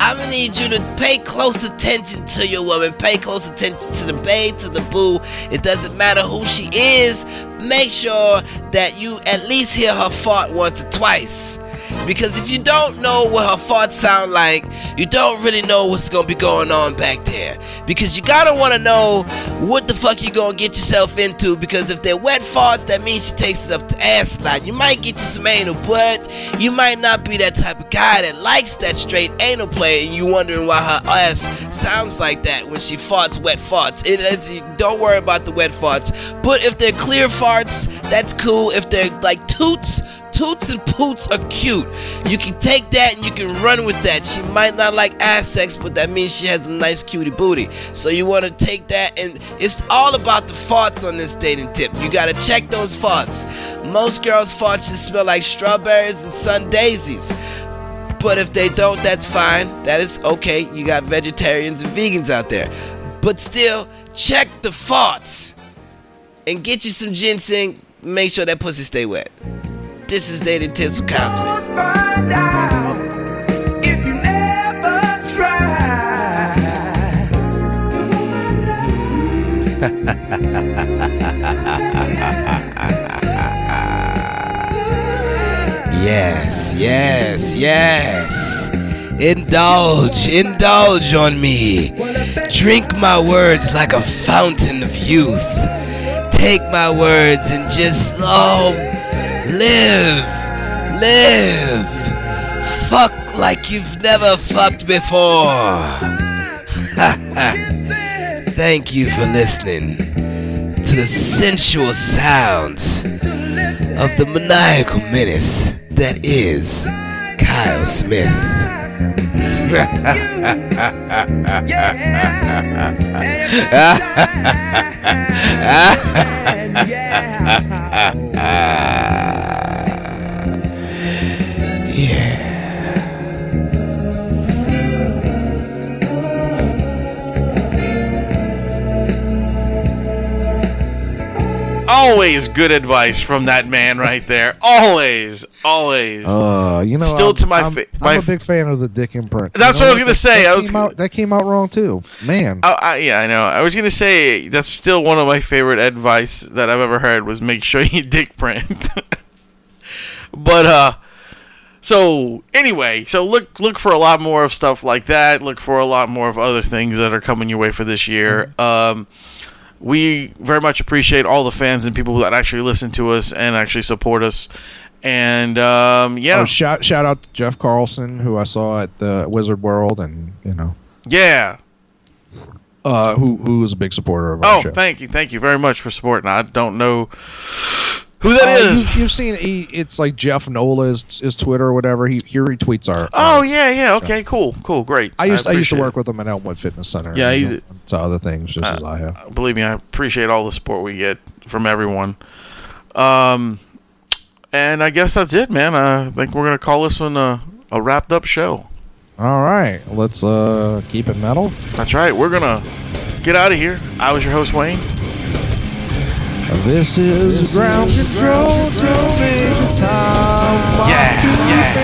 I'm gonna need you to pay close attention to your woman. Pay close attention to the babe, to the boo. It doesn't matter who she is. Make sure that you at least hear her fart once or twice. Because if you don't know what her farts sound like, you don't really know what's gonna be going on back there. Because you gotta wanna know what the fuck you gonna get yourself into. Because if they're wet farts, that means she takes it up the ass slide. You might get you some anal, but you might not be that type of guy that likes that straight anal play, and you wondering why her ass sounds like that when she farts wet farts. It, don't worry about the wet farts. But if they're clear farts, that's cool. If they're like toots, Toots and Poots are cute. You can take that and you can run with that. She might not like ass sex, but that means she has a nice cutie booty. So you want to take that, and it's all about the farts on this dating tip. You gotta check those farts. Most girls' farts just smell like strawberries and sun daisies. But if they don't, that's fine. That is okay. You got vegetarians and vegans out there. But still, check the farts and get you some ginseng. Make sure that pussy stay wet. This is Dating Tips with Kyle Smith. If you never try. Yes, yes, yes. Indulge, indulge on me. Drink my words like a fountain of youth. Take my words and just, oh, live, live. Fuck like you've never fucked before. Thank you for listening to the sensual sounds of the maniacal menace that is Kyle Smith. Yeah. Always good advice from that man right there. Always, always. Uh, you know, Still I'm, to my I'm, fa- I'm my a f- big fan of the Dick imprint. That's You what I was gonna that- say. That I was came gonna- out, that came out wrong too, man. I, I, yeah, I know. I was gonna say that's still one of my favorite advice that I've ever heard was make sure you dick print. but uh, so anyway, so look look for a lot more of stuff like that. Look for a lot more of other things that are coming your way for this year. Um, we very much appreciate all the fans and people that actually listen to us and actually support us. And um, yeah, Oh, shout shout out to Jeff Carlson, who I saw at the Wizard World, and you know, yeah. uh, who who was a big supporter of our Oh, show. thank you, thank you very much for supporting. I don't know who that Uh, is. You've, you've seen he, it's like Jeff Nola is, is Twitter or whatever. He he retweets our. Oh our- yeah, yeah. Okay, cool, cool, great. I used I, used to work with him at Elmwood Fitness Center. Yeah, he's- he went to other things just as I have. Believe me, I appreciate all the support we get from everyone. Um, and I guess that's it, man. I think we're gonna call this one a, a wrapped up show. All right, let's uh keep it metal. That's right. We're gonna get out of here. I was your host, Wayne. This is ground control to Major Tom. Yeah, yeah.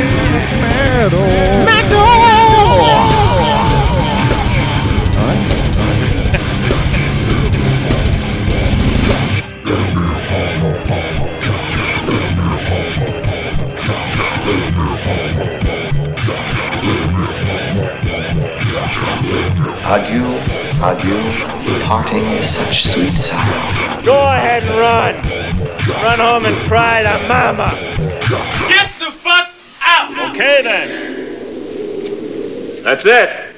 Metal. All right. Adieu, adieu, parting is such sweet sorrow. Go ahead and run. Run home and cry to mama. Get the fuck out! Okay then. That's it.